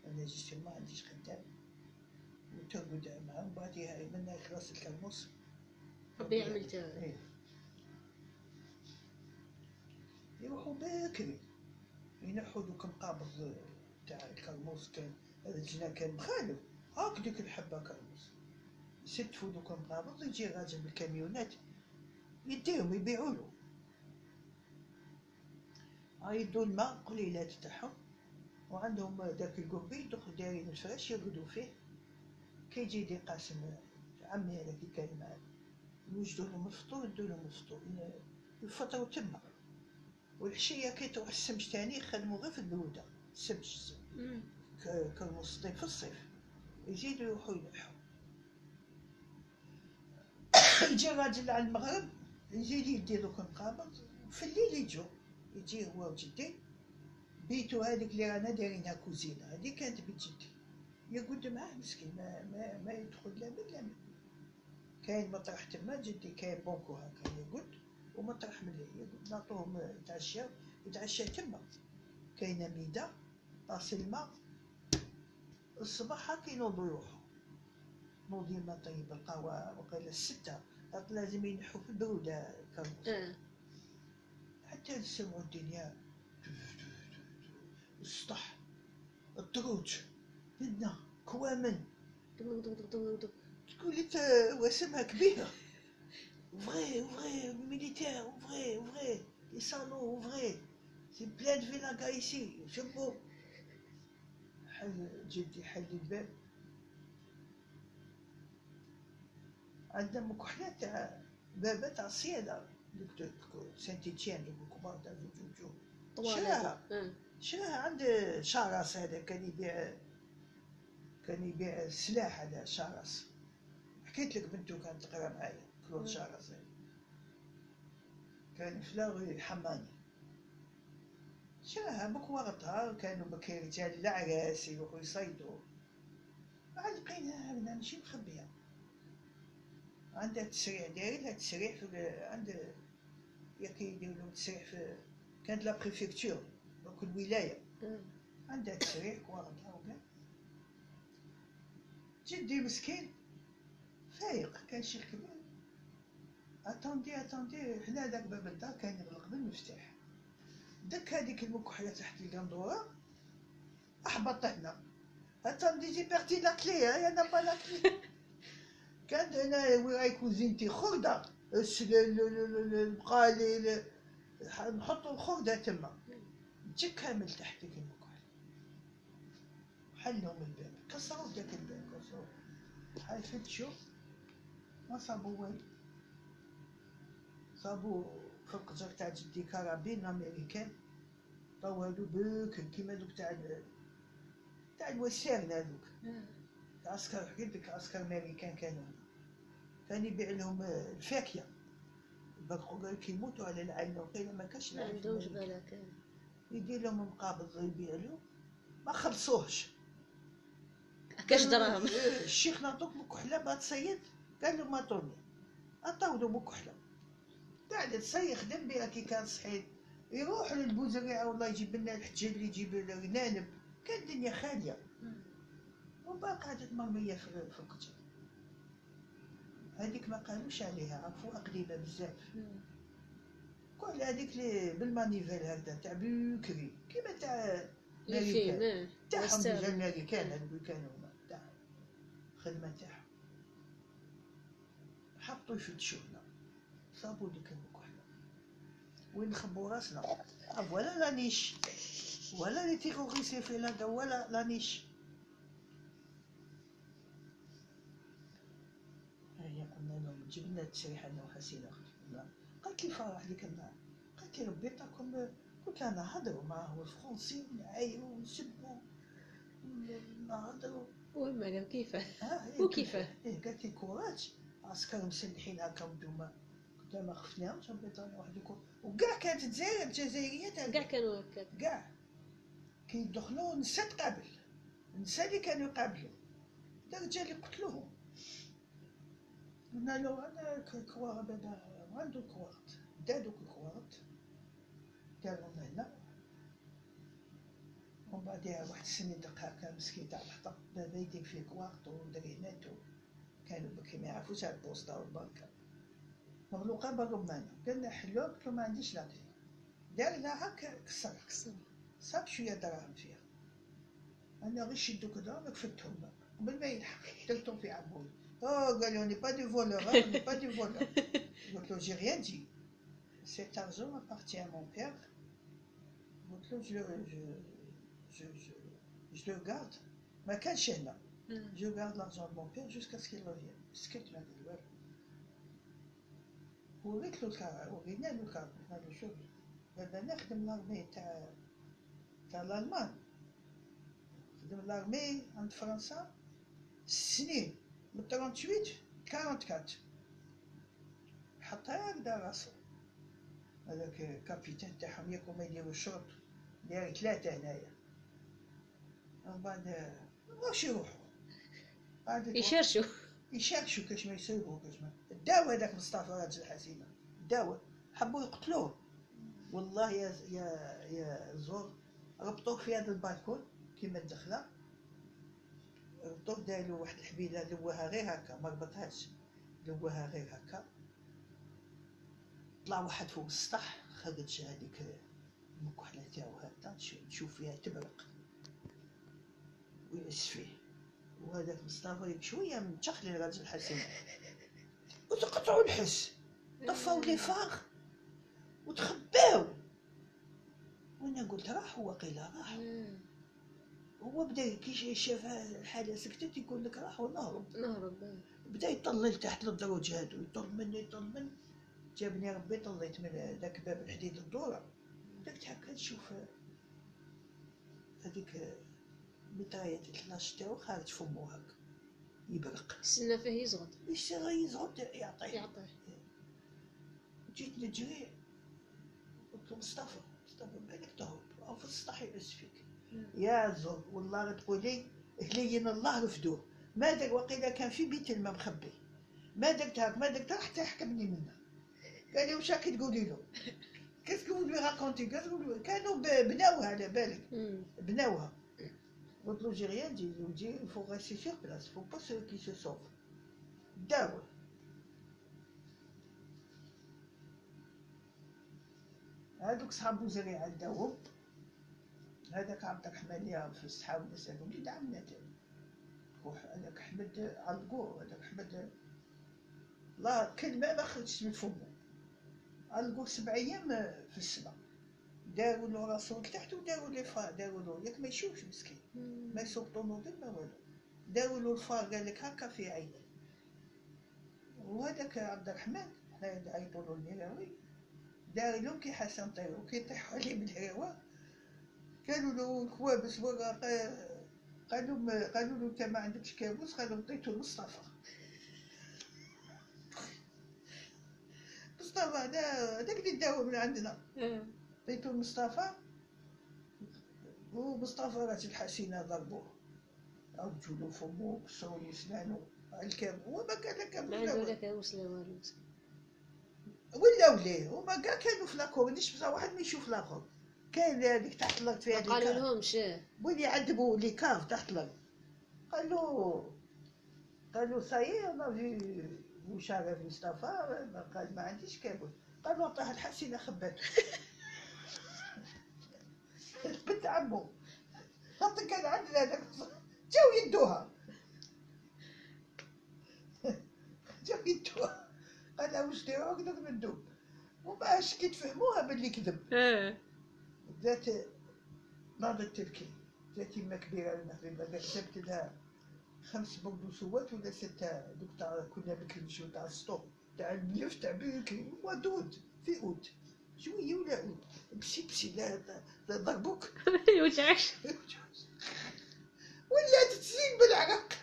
أنا جيت ما عنديش خدام وتقعد معاه وبعديها من يخلص الكربوس. ربي يعمل إيه. يروحوا باكري ينحوا دوك مقابض تاع الكرموس كان الجنا كان مخالف هاك ديك الحبة كرموس يستفوا دوك مقابض يجي راجل بالكاميونات. يديهم يبيعوا له. يدوا الماء قليلات تاعهم وعندهم داك القربي يدخل دايرين الفراش يرقدوا فيه. كي يجي دي قاسم عمي هذاك اللي كان معاه يوجدوا لهم الفطور يدوا لهم الفطور يفطروا تما. والعشية كي تروح السمش تاني يخدموا غير في البرودة السمش كالمصطيف في الصيف يزيدوا يروحوا يلحوا. يجي الراجل على المغرب يزيد يدي دوك مقابض في الليل يجوا يجي هو وجدي بيتو هذيك اللي رانا دايرينها كوزينة هذه كانت بيت جدي يقعد معاه مسكين ما, ما, ما يدخل لا من لا من. كاين مطرح تما جدي كاين بونكو هكا يقعد ومطرح ملي يقعد نعطوهم يتعشاو يتعشى تما. كاينة ميده طاس الماء الصباح هاك ينوضوا يروحوا نوضي ما طيب القهوة وقيل الستة. لازم ينحوا في كرموس آه حتى يسمعوا الدنيا. السطح الدروج بدنا كوامن. تقول أنت واسمها كبيرة. اوفري اوفري ميليتير اوفري اوفري لي صالون اوفري سي بلان دو فيلاكا ايسي شوفوا حل جدي حل الباب. عندنا مكحلات بابا تاع الصيادة دوك دوك سانت تيان دوك تاع جوجو شراها. آه شراها عند شارس هذا كان يبيع كان يبيع السلاح هذا شارس حكيت لك بنته كانت تقرا معايا كلود. شارس هذا. كان فلاغي حماني شراها بك وقتها كانوا بك رجال العراس يروحوا يصيدوا معلقينها هنا ماشي مخبية عندها تسريع داير لها تسريع في ال- عند ياك يديروا لهم تسريع في كانت لا بريفكتور دوك الولاية. آه عندها تسريع كوارتها وكاع جدي مسكين فايق كان شيخ كبير attendez attendez حنا داك باب الدار كان يغلق بالمفتاح دك هذيك المكحلة تحت القندورة احبط هنا Attendez, j'ai perdu la clé, hein, il n'y en a pas la clé. كان أنا وراي كوزينتي خردة الس- ال- ال- ال- ال- البقالي ال- ح- نحطوا الخردة تما. جا كامل تحت كيما قال حلهم الباب. كسروا داك الباب كسروا. هاي فتشوا ما صابوا والو صابوا في القجر تاع جدي كرابين أمريكان. طوالو بكر كيما دوك تاع تاع الوسائل هذوك. عسكر حكيت لك عسكر أمريكان كانوا. كان يبيع لهم آه، الفاكهة. بقوا قال كي يموتوا على العين وقيل ما كاش ما عندهمش أمريكا. بالك يدير لهم مقابض يبيع له ما خلصوهش. كاش دراهم. "إيه، الشيخ نعطوك مكحلة بغا تصيد قال له ما طوني عطاو له مكحلة. قاعد تصيد خدم بها كي كان صحيت يروح للبوزريعه والله يجيب لنا الحجاج اللي يجيب لنا الغنانم كان الدنيا خالية. بعد قعدت مرميه في في القجر هذيك ما قالوش عليها عرفوها قديمه بزاف. كل هذيك اللي بال manivelle هكذا تاع بكري كيما تاع الفيلم آه. تاعهم. ديجا الامريكان كانوا هما تاع الخدمة تاعهم. حطوا يفتشونا صابوا ديك المكحله وين نخبوا راسنا؟ آه، ولا لا نيش. ولا لي تيغوريسي في لندا ولا لا جبنا تسريحة انا قلنا قالت لي فرح ديك النهار قالت لي ربي يعطيكم لها نهضروا معاه الفرنسي ونعايروا ونسبوا نهضروا وما كيفاه إيه وكيفاه؟ قلت- إيه قالت لي كوراج. عسكر مسلحين هكا ودوما قلت لها ما خفناهمش ربي يعطينا واحد الكور وكاع كانت الجزائر الجزائريات كاع هكا كانوا هكاك. كاع. كي يدخلوا نساء تقابل النساء اللي كانوا يقابلوا. الرجال يقتلوهم قلنا له أنا ك- كوار بعدا عنده كوارت دا دوك الكوارت دارهم هنا ومن بعدها واحد السنين دقها كان مسكين تاع الحطب دابا يدير فيه كوارت ودرينات كانوا بكي ما يعرفوش على البوسطة والبركة مغلوقة بالرمانة قلنا حلوة قلت له ما عنديش لا دار لها هكا كسرها كسر صاب شوية دراهم فيها. أنا غير شدو كذا رفدتهم قبل ما يلحق درتهم في عبوي. Oh, قال لي pas du voleur, hein, on n'est pas du voleur. Donc, là, j'ai rien dit. Cet argent appartient à mon père. Donc, là, je, le- je, je, je, je le garde. ما كانش هنا. Je garde l'argent de mon père jusqu'à ce qu'il revienne. سكت ما قال والو. وريت له الكار ورينا له الكار هذا شوف دابا نخدم لارمي تاع تاع الالمان خدم لارمي عند فرنسا سنين من 38 44 حتى هكذا راسو هذاك كابيتان تاعهم ياكو ما يديروا الشرط داير ثلاثة هنايا. ومن بعد واش يروحوا؟ بعد يشرشوا. يشارشوا كاش ما يسيروا كاش ما. داو هذاك مصطفى راجل الحسينة. داو حبوا يقتلوه. والله يا يا يا زور ربطوه في هذا البالكون كيما الدخلة. ربطوه داروا واحد الحبيلة لواها غير هكا ما ربطهاش. لواها غير هكا. طلع واحد فوق السطح خرج هذيك المكحله تاعو هكا تشوف فيها تبرق. ويأس فيه. وهذاك مصطفى شوية من تخلي الراجل الحسن وتقطعوا الحس. طفوا لي فاغ. وتخباو. وأنا قلت راح هو قيل راح هو بدا كي شاف الحالة سكتت يقول لك راح ونهرب. نهرب بدا يطلل تحت للدروج هادو يطل مني يطل من. جابني ربي طليت من ذاك باب الحديد الدورة. بدأت هكا نشوف هذيك مطاية الكلاش تاعو خارج فمو هكا يبرق. استنى فيه يزغط. راه يزغط يعطيه يعطيه جيت نجري قلت له مصطفى مصطفى بالك تهرب أو في السطح يعز فيك يا زول والله تقولي هلين الله رفدوه ما داك وقيلا كان في بيت الماء مخبي. ما داك هاك ما داك حتى حكمني منه قال لي واش راكي تقولي له؟ lui racontez كاسكو vous- كانوا بناوها على بالك. بناوها. قلت له جي ريان دي دي il faut rester sur place faut pas ceux qui se sauvent داوه. هذوك صحاب زريعة داوم هذاك عبد الرحمن اللي في الصحاب نسألهم وليد عمنا تاعي بوح هذاك احمد علقوه هذاك احمد لا كلمة ما خرجتش من فمه. علقوه سبع أيام في السماء داروا له راسو تحت وداروا لي فار داروا له. ياك ما يشوفش مسكين. ما يسوق طوموبيل ما والو. داروا له الفار قال لك هكا في عينه وهذاك عبد الرحمن حنا نعيطوا له الميراوي. دار كي حسن طيرو كي طيحوا عليه من الهواء قالوا له كوابس ورا قالوا ما قالوا له انت ما عندكش كابوس؟ قالوا عطيتو لمصطفى مصطفى هذا هذاك اللي داوى من عندنا. عطيتو لمصطفى ومصطفى راه الحسينة ضربوه عوجوا له فمو كسروا له سنانو الكاب هو ما كان ما عنده لا كاوس لا والو. ولاو ليه هما كاع كانوا في لاكورنيش بصح واحد ما يشوف الآخر كاين هذيك تحت الأرض فيها ما قالوا لي لهمش ولي يعذبوا لي كاف تحت الأرض. قالوا قالوا سايي أنا في مشارف مصطفى قال ما عنديش كابوس قالوا عطاه الحسينه خباته بنت عمو. خاطر كان عندنا هذاك جاو يدوها. جاو يدوها. قال لها واش ديروا هكذاك ندو وباش كي تفهموها باللي كذب. آه ذات ناضت تبكي ذات يما كبيرة المغرب هذاك جابت لها خمس بردوسوات ولا ستة دوك تاع كنا بكري نمشيو تاع السطو تاع الملف تاع بكري ودود في أوت. شوية ولا أوت؟ بسي بسي لا لا ضربوك. يوجعش ولات تسيل بالعرق.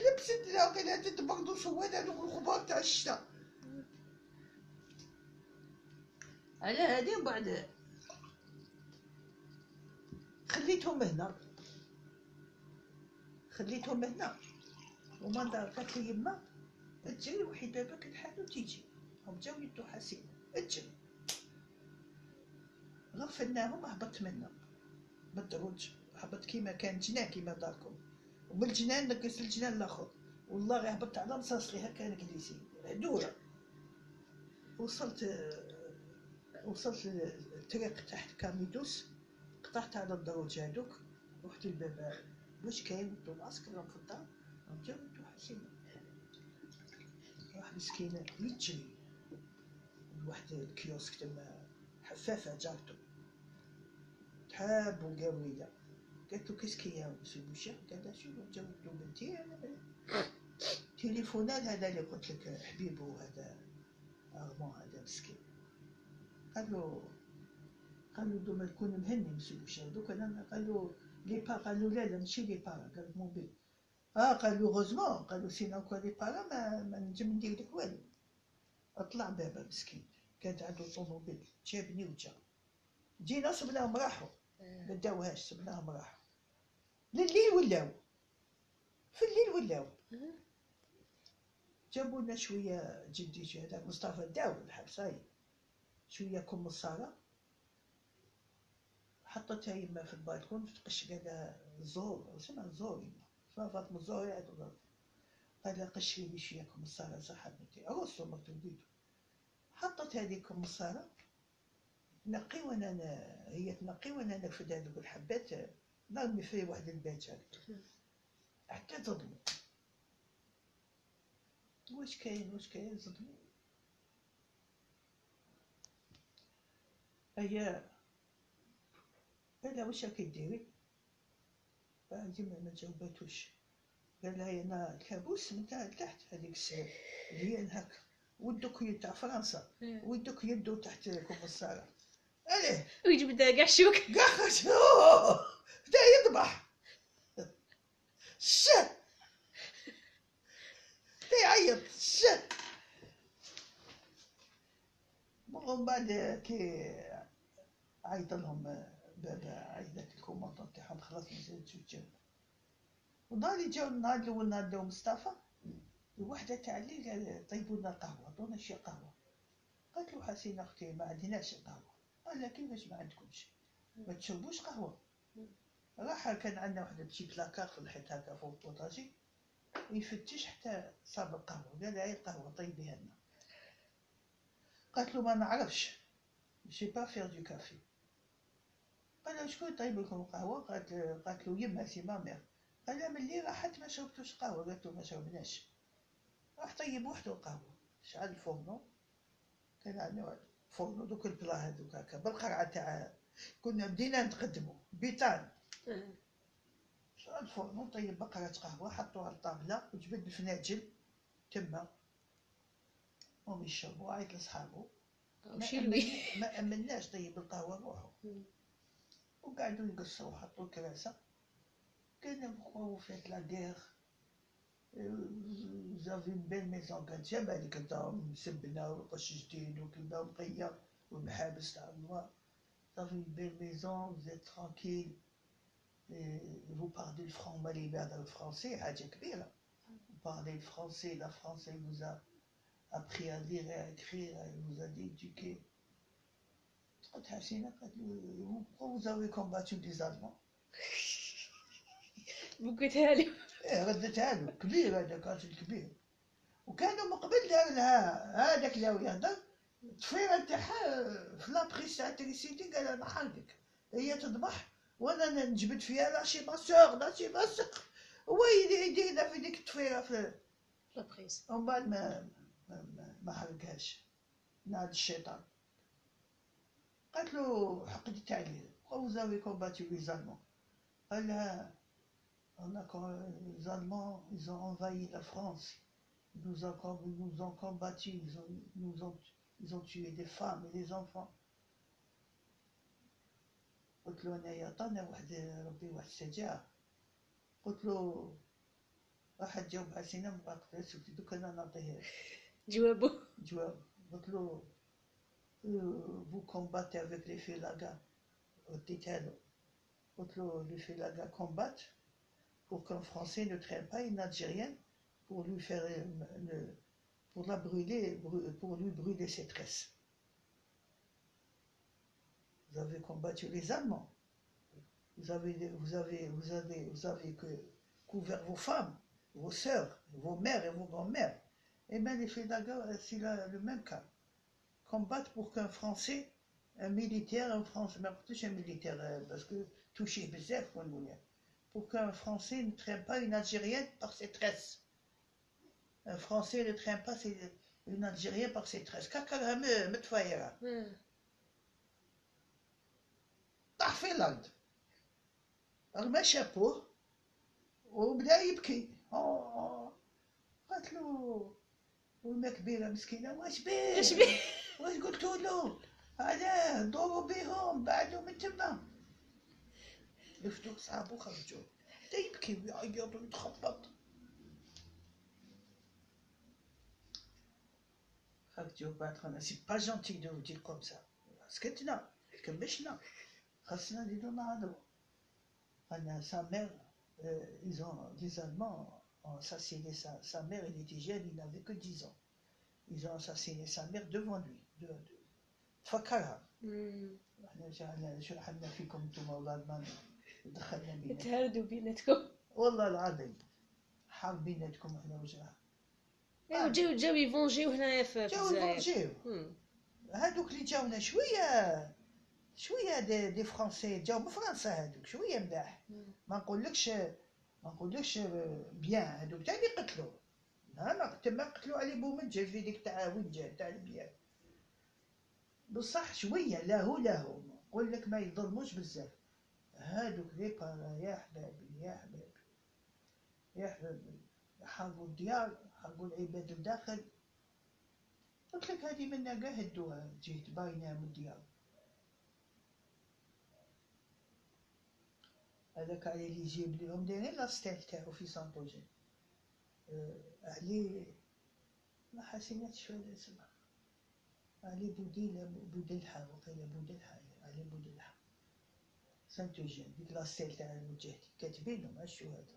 لبست لها قلادة بردوسوات هذوك الخبار تاع الشتا. على هادي وبعد. خليتهم هنا. خليتهم هنا. وما دار قالت لي يما تجري وحيد بابك الحال وتيجي. هم جاو يدو حسين تجري. غفلناهم هبط منا. بالدروج هبط كيما كان جنان كيما داركم. ومن الجنان نقص الجنان الآخر. والله غير هبطت على مصاص لي هكا انجليزي دورة. وصلت وصلت للطريق تحت كاميدوس. قطعت على الدروج هذوك رحت الباب. واش كاين؟ العسكر راهم في الدار راهم جاو ودو حسين. واحد مسكينة يجري. لواحد الكيوسك تما حفافة جارته تحاب وقاوية قالت له كيسكي يا سي بوشا قال لها شنو جاو ودو بنتي أنا تليفونات هذا اللي قلت لك حبيبه هذا أغمون هذا مسكين. قال له قال له دوما تكون مهني مسيو بوشا دوك أنا قال له لي با قال له لا لا ماشي لي با قال موبيل آه قال له غوزمون قال له سينا كوا لي با ما ما نجم ندير لك والو. أطلع بابا مسكين. كانت عنده طوموبيل جابني وجا. جينا صبناهم راحوا. ما داوهاش صبناهم راحوا. لليل ولاو. في الليل ولاو. جابوا لنا شوية جدي جي هذاك مصطفى داو الحبساي شوية كمصاره حطتها يما في البالكون تقش قالها زور سمع زور يما اسمها فاطمة؟ زور يا قال قشري لي شوية كمصاره صح بنتي عروسته مرت وليدو حطت هذيك كمصاره نقي وأنا هي تنقي وأنا نرفد هذوك الحبات نرمي فيه واحد الباجة حتى تظلم واش كاين؟ واش كاين؟ صدموا هيا قال لها واش راكي ديري بعد ما جاوباتوش قال لها أنا الكابوس من تاع لتحت هذيك الساعة هي هكا ودوك يد تاع فرنسا. ودوك يدو تحت كومسارة. عليه ويجبد كاع شوك قاعد بدا يذبح شه بدا يعيط. شه ومن بعد كي عيط لهم بابا عيطت الكومونطون تاعهم خلاص مازال تشوف جاو ونهار اللي جاو النهار الأول نهار داو مصطفى الوحدة تاع الليل قال طيبوا لنا قهوة عطونا شي قهوة. قالت له حسين أختي ما عندناش قهوة. قال لها كيفاش ما عندكمش؟ ما تشربوش قهوة. راح كان عندنا واحد petit placard في الحيط هكا فوق ال potager يفتش حتى صاب القهوة. قال هاي القهوة طيبيها لنا. قالت له ما نعرفش. je sais pas faire de café قال شكون طيب لكم قهوة؟ قالت قالت له يما c'est ma mère. قال ملي راحت ما شربتوش قهوة. قالت له ما شربناش. راح طيب وحده القهوه شعل الفورنو كان عندنا فورنو دوك البلا هذوك هكا. بالقرعة تاع كنا بدينا نتقدموا بيتان. شعل الفورنو طيب بقرة قهوة. حطوها على الطاولة وجبد الفناجل. تما. هم يشربوا عيط لصحابو ما وشيلوي أمن- ما أمناش طيب القهوة روحوا مم. وقعدوا يقصوا حطوا الكراسة. كان بخوا فات لا غير z'avez belle maison كانت جاب هذيك انت مسبنة وقش جديد وكذا ومقير والمحابس تاع النوار. z'avez belle maison z'êtes tranquille vous parlez le français بعد الفرنسي حاجة كبيرة. vous parlez le français la France elle vous a appris à lire et à écrire elle vous a éduqué قلت حسينة قالت له pourquoi vous avez combattu les Allemands إيه ردتها له كبير هذاك راجل كبير وكانوا من قبل دار لها هذاك اللي هو يهضر الطفيره تاعها في la prise تاع électricité قال أنا حرقك هي تذبح وأنا نجبد فيها lâchez ma sœur lâchez ma sœur هو يدير في ديك الطفيره في la prise ومن بعد ما ما, ما, ما حرقهاش. نعد الشيطان. قالت له حقدت عليه vous avez combattu les Allemands قال لها on a, com- les Allemands, ils ont envahi la France. Ils nous ont, com- ils nous ont combattus, ils ont, nous ont, ils ont tué des femmes et des enfants. قلت له أنا يا طنا واحد ربي واحد الشجاعة قلت له راح تجاوب حسينة من بعد قلت له دوك أنا نعطيه Vous combattez avec les Félagas au euh, Les Félagas combattent pour qu'un Français ne traîne pas une Algérienne pour lui faire pour la brûler, pour lui brûler ses tresses. Vous avez combattu les Allemands. Vous avez, vous avez, vous avez, couvert vos femmes, vos sœurs, vos mères et vos grands-mères. Eh bien, les Félagas, c'est la- le même cas. Combattre pour qu'un Français, un militaire, un Français, mais pas un militaire, euh, parce que touché bzaf, qu'on voulait pour qu'un Français ne traîne pas une Algérienne par ses tresses. Un Français ne traîne pas ses- une Algérienne par ses tresses. كاكا م- متفايرة آه. طاح في الأرض رمى شابوه وبدا يبكي أوه، أوه. قالت له وما كبيرة مسكينة واش بيه اش بيه واش قلت له هذا دوروا بيهم بعدوا من تما لفتوا صحابو خرجوا بدا يبكي ويعيط ويتخبط خرجوا بعد قال لنا c'est pas gentil de dire comme ça سكتنا كمشنا خاصنا نديرو نهضرو أنا sa. Mère euh, ils ont les Allemands ont assassiné sa, sa mère il était jeune il n'avait que 10 ans. Ils ont assassiné sa mère devant lui de, de. تفكرها مم. إحنا جعلنا شرحنا فيكم أنتم أولاد من دخلنا بينكم تهاردوا بيناتكم والله العظيم حرب بيناتكم إحنا وجهها ايوا جاو جاو يفونجيو هنايا في في جاو الجزائر يفونجيو مم. هادوك اللي جاونا شوية شوية des, des Français جاو من فرنسا هادوك شوية مداح مم. ما نقولكش ما نقولكش bien هادوك تاع اللي قتلوا لا ما تما قتلوا علي بومنجل في ديك تاع وين تاع البيار بصح شوية لاهو لاهو نقول لك ما يظلموش بزاف هادوك لي قال يا حبابي يا حبابي يا حبابي حرقوا الديار حرقوا العباد الداخل قلت لك هذه منا كاع هدوها جهة باينة من الديار هذاك اللي يجيب لهم دايرين la stèle تاعو في Saint-Eugène علي ما حسيناتش ولا اسمها علي بوديلة بودلحة وقيلا بودلحة علي بودلحة Saint-Eugène ديك la stèle تاع المجاهدين كاتبينهم اشو هذا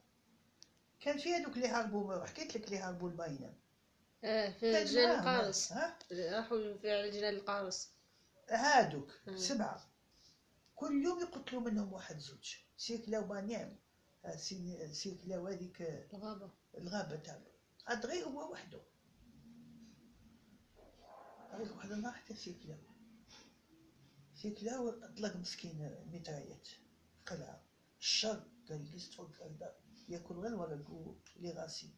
كان في هذوك اللي هربوا حكيت لك اللي هربوا الباينة آه في معاهم، القارص ها راحوا في جنان القارص هادوك. سبعة كل يوم يقتلوا منهم واحد زوج سيكلا وبانيام آه، سي- سيكلا وهذيك الغابة. الغابة تاعو عاد غير هو وحده. غير واحد النهار حتى سيكلا ديك لا طلق مسكين ميترايات قلعة. الشر قال جلست فوق هكذا ياكل غير الورق لي غاسي.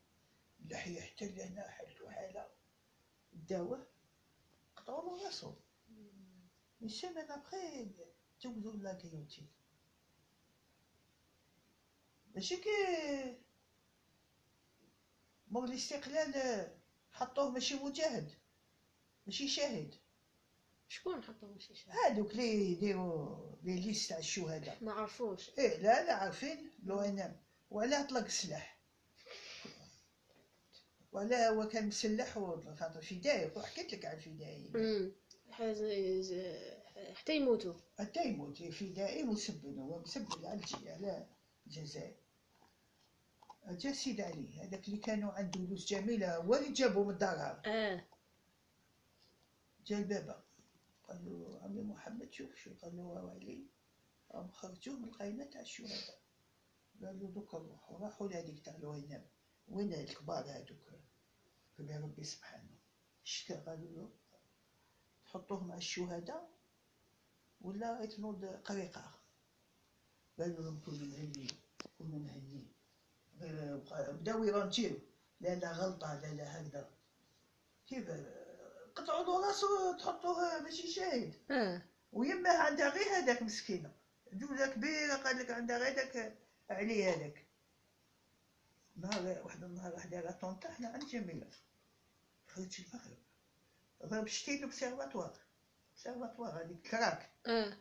اللحية حتى لهنا حالته حالة داوه قطعوا له راسو مي سيمين ابخي جوزو لا كيوتي ماشي كي مور الاستقلال حطوه ماشي مجاهد ماشي شاهد. شكون حطوا ماشي شاهد؟ هادوك اللي يديروا لي ليست تاع الشهداء. ما عرفوش. إيه لا لا عارفين. لو انام ولا اطلق السلاح ولا هو كان مسلح خاطر فدائي وحكيت لك على الفدائيين حتى يموتوا. حتى يموت فدائي مسبن هو الجي على الجزائر جا سيد علي هذاك اللي كانوا عنده لوز جميلة هو اللي جابو من الدار آه. جا البابا قال له عمي محمد شوف شو قال له علي. راهم خرجوه من القايمة تاع الشهداء قال له دوكا نروحو راحوا لهاديك تاع الوينام وين الكبار هادوك؟ قال ربي سبحانه. شتا؟ قالوا له تحطوه مع الشهداء ولا تنوض قريقة؟ قالوا لهم كونوا مهنيين كونوا مهنيين غير بداو يرانجيو لا لا غلطة لا لا هكذا. كيف؟ قطعوا له راسو تحطوه ماشي شاهد. آه. ويما عندها غير هذاك مسكينة جوزة كبيرة قال لك عندها غير هذاك علي هذاك. نهار واحد النهار واحد على طونطا حنا عند جميلة. خرجت المغرب ضرب شتي لوبسيرفاتوار observatoire هذيك كراك آه.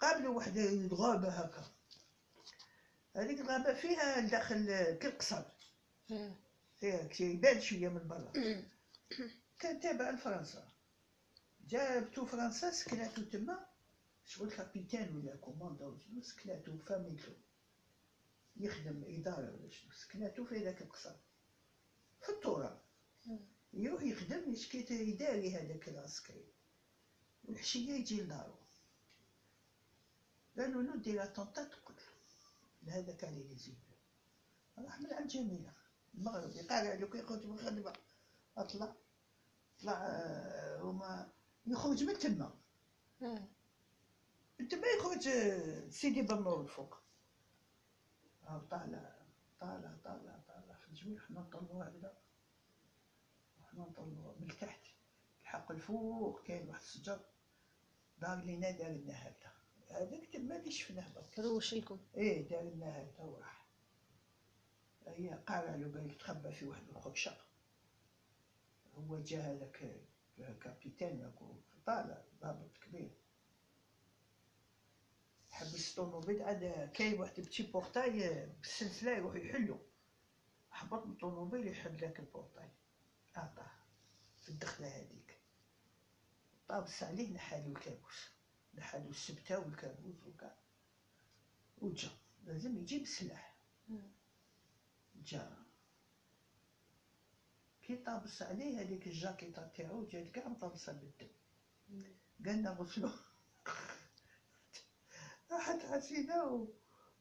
قابلوا واحد الغابة هكا. هذيك الغابة فيها داخل كالقصر فيها كي يبان شوية من برا. كان تابع لفرنسا. جابتو فرنسا سكناتو تما. شغل capitaine ولا commandant ولا شنو سكناتو فاميلتو يخدم إدارة ولا شنو سكناتو في ذاك القصر. في التراب يروح يخدم يشكي يداري هذاك العسكري. والحشية يجي لدارو. قالوا له دير اتونتا تقتل لهذاك عليه يزيد راح من عند جميلة المغرب. يقارع له كي يخرج من الخدمة أطلع طلع آه، وما يخرج من تما. من تما يخرج آه، سيدي بنور الفوق آه، طالع طالع طالع طالع. في الجبل حنا نطلعوا هكذا. حنا نطلعوا من تحت الحق الفوق كاين واحد الشجر. دار لينا دار لنا هكذا هذاك تما اللي شفناه برك روش لكم إيه دار لنا هكذا وراح هي قارع له قال تخبى في واحد الخشة هو جا هذاك capitaine يقول طالع ضابط كبير. حبس الطوموبيل عاد كاين واحد petit portail بالسلسلة يروح يحلو. حبط من الطوموبيل يحل ذاك ال portail عطاه في الدخلة هذيك. طابس عليه نحالو الكابوس نحالو السبتة والكابوس وكاع وجا لازم يجيب السلاح جا. كي طابس عليه هذيك الجاكيطة تاعو جات كاع مطابسة بالدم. قالنا غسلو. راحت حسينة و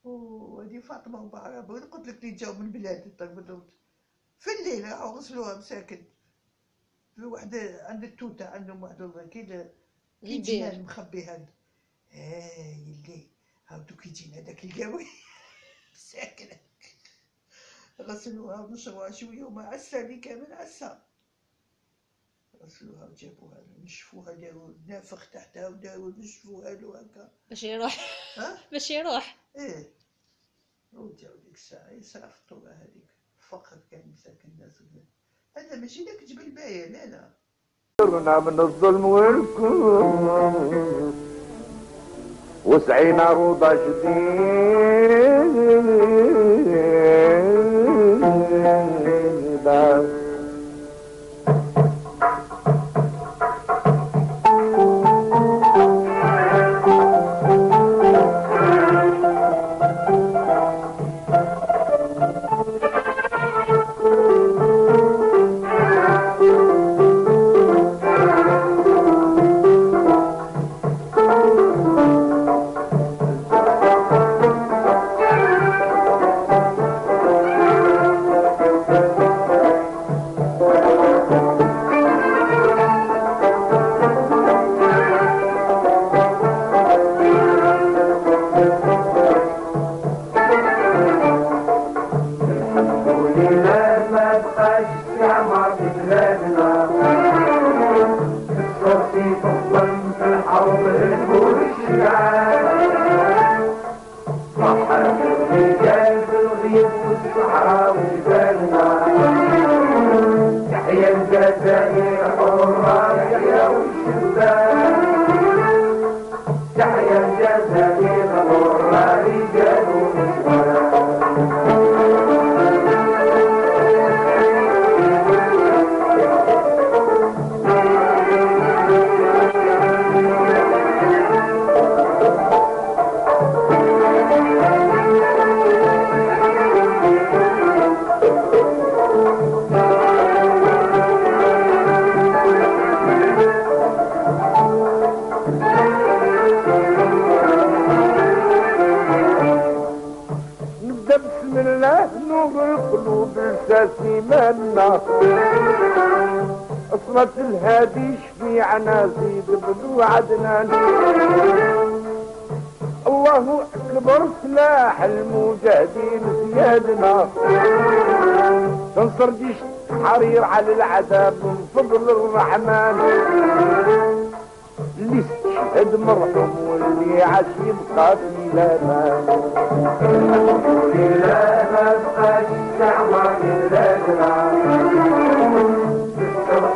وهذه فاطمة وبعرب قلت لك اللي جاو من بلاد طيب في الليل راحوا غسلوها مساكن. في واحد عند التوتة عندهم واحد كي كي جينا البير مخبي هاد. آه يلي. هاودو كي جينا داك القوي مساكن غسلوها ونشروها شوية وما عسى اللي كامل عسى. غسلوها وجابوها له نشفوها داروا نافخ تحتها وداروا نشفوها له هكا. باش يروح. ها؟ باش يروح. إيه. وجاو ديك الساعة يسرع في الطوبة هذيك. فقر كان مساكن الناس هذا ماشي داك جبل باية لا لا. صرنا من الظلم والكون وسعينا روضة جديدة أصلت الهادي شفيعنا زيد بن عدنان الله أكبر سلاح المجاهدين زيادنا. تنصر جيش حرير على العذاب من فضل الرحمن. اللي استشهد مرحوم واللي عاش يبقى في لامان الحمد لله ما بقاش بالتوفيق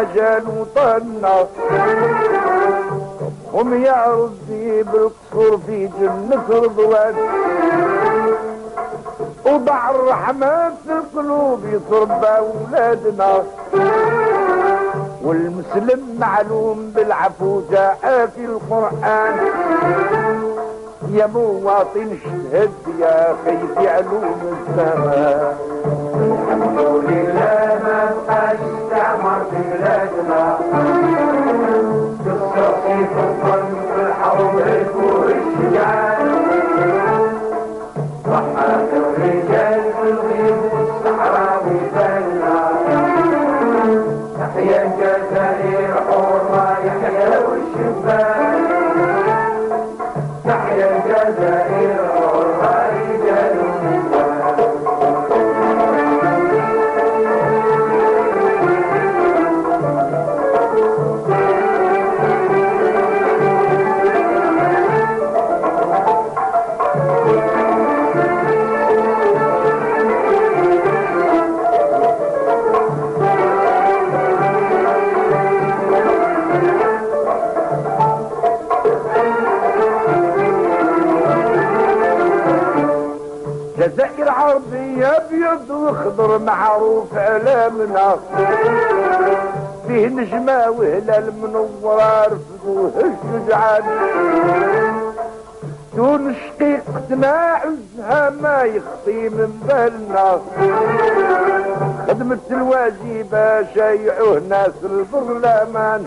أجل وطنا هم يا ربي بالقصور في جنة رضوان وضع الرحمة في القلوب يصرب أولادنا. والمسلم معلوم بالعفو جاء في القرآن. يا مواطن اشتهد يا خي في علوم السماء الحمد لله ما في بلادنا ابيض وخضر معروف علامنا فيه نجمة وهلال منورة رفضوه الشجعان دون شقيقتنا عزها ما يخطي من بالنا خدمة الواجبة شايعوه ناس البرلمان.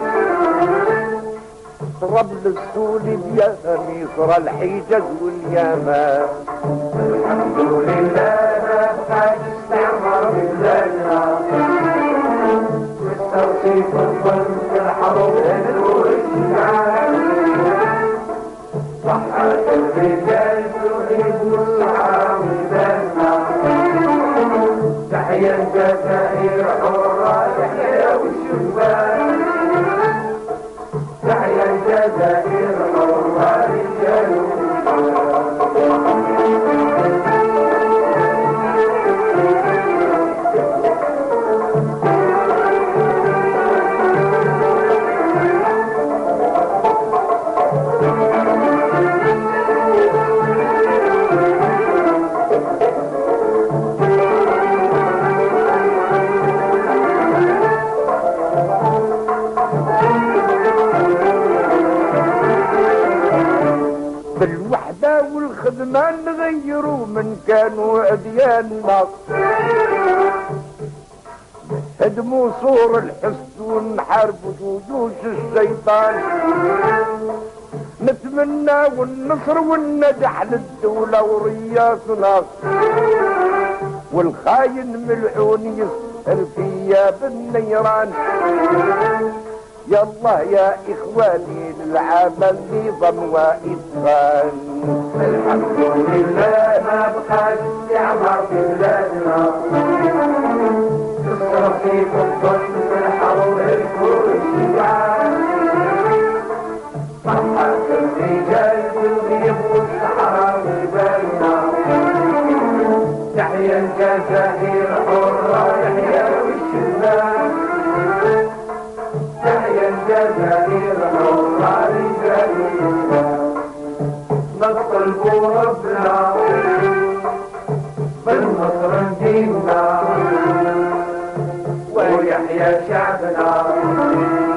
طرابلس وليبيا مصر الحجاز واليمن. الحمد لله بقاش استعمار بلادنا الظلم في الحرب والشجعان صحت الرجال الغيب والصحراء والجنة تحيا الجزائر حرة تحيا والشبان الشيطان نتمنى والنصر والنجاح للدولة ورياسنا. والخاين ملعون يسهر فيا بالنيران. الله يا إخواني للعمل نظام وإتقان الحمد لله ما استعمار في بلادنا الظن في الحرب الكل. شجعان صحة الرجال بالغيب والصحراء والبنا تحيا الجزائر حرة يحيا والشباب تحيا الجزائر حرة رجال الإسلام نطلب ربنا بالنصر ديننا ويحيى شعبنا.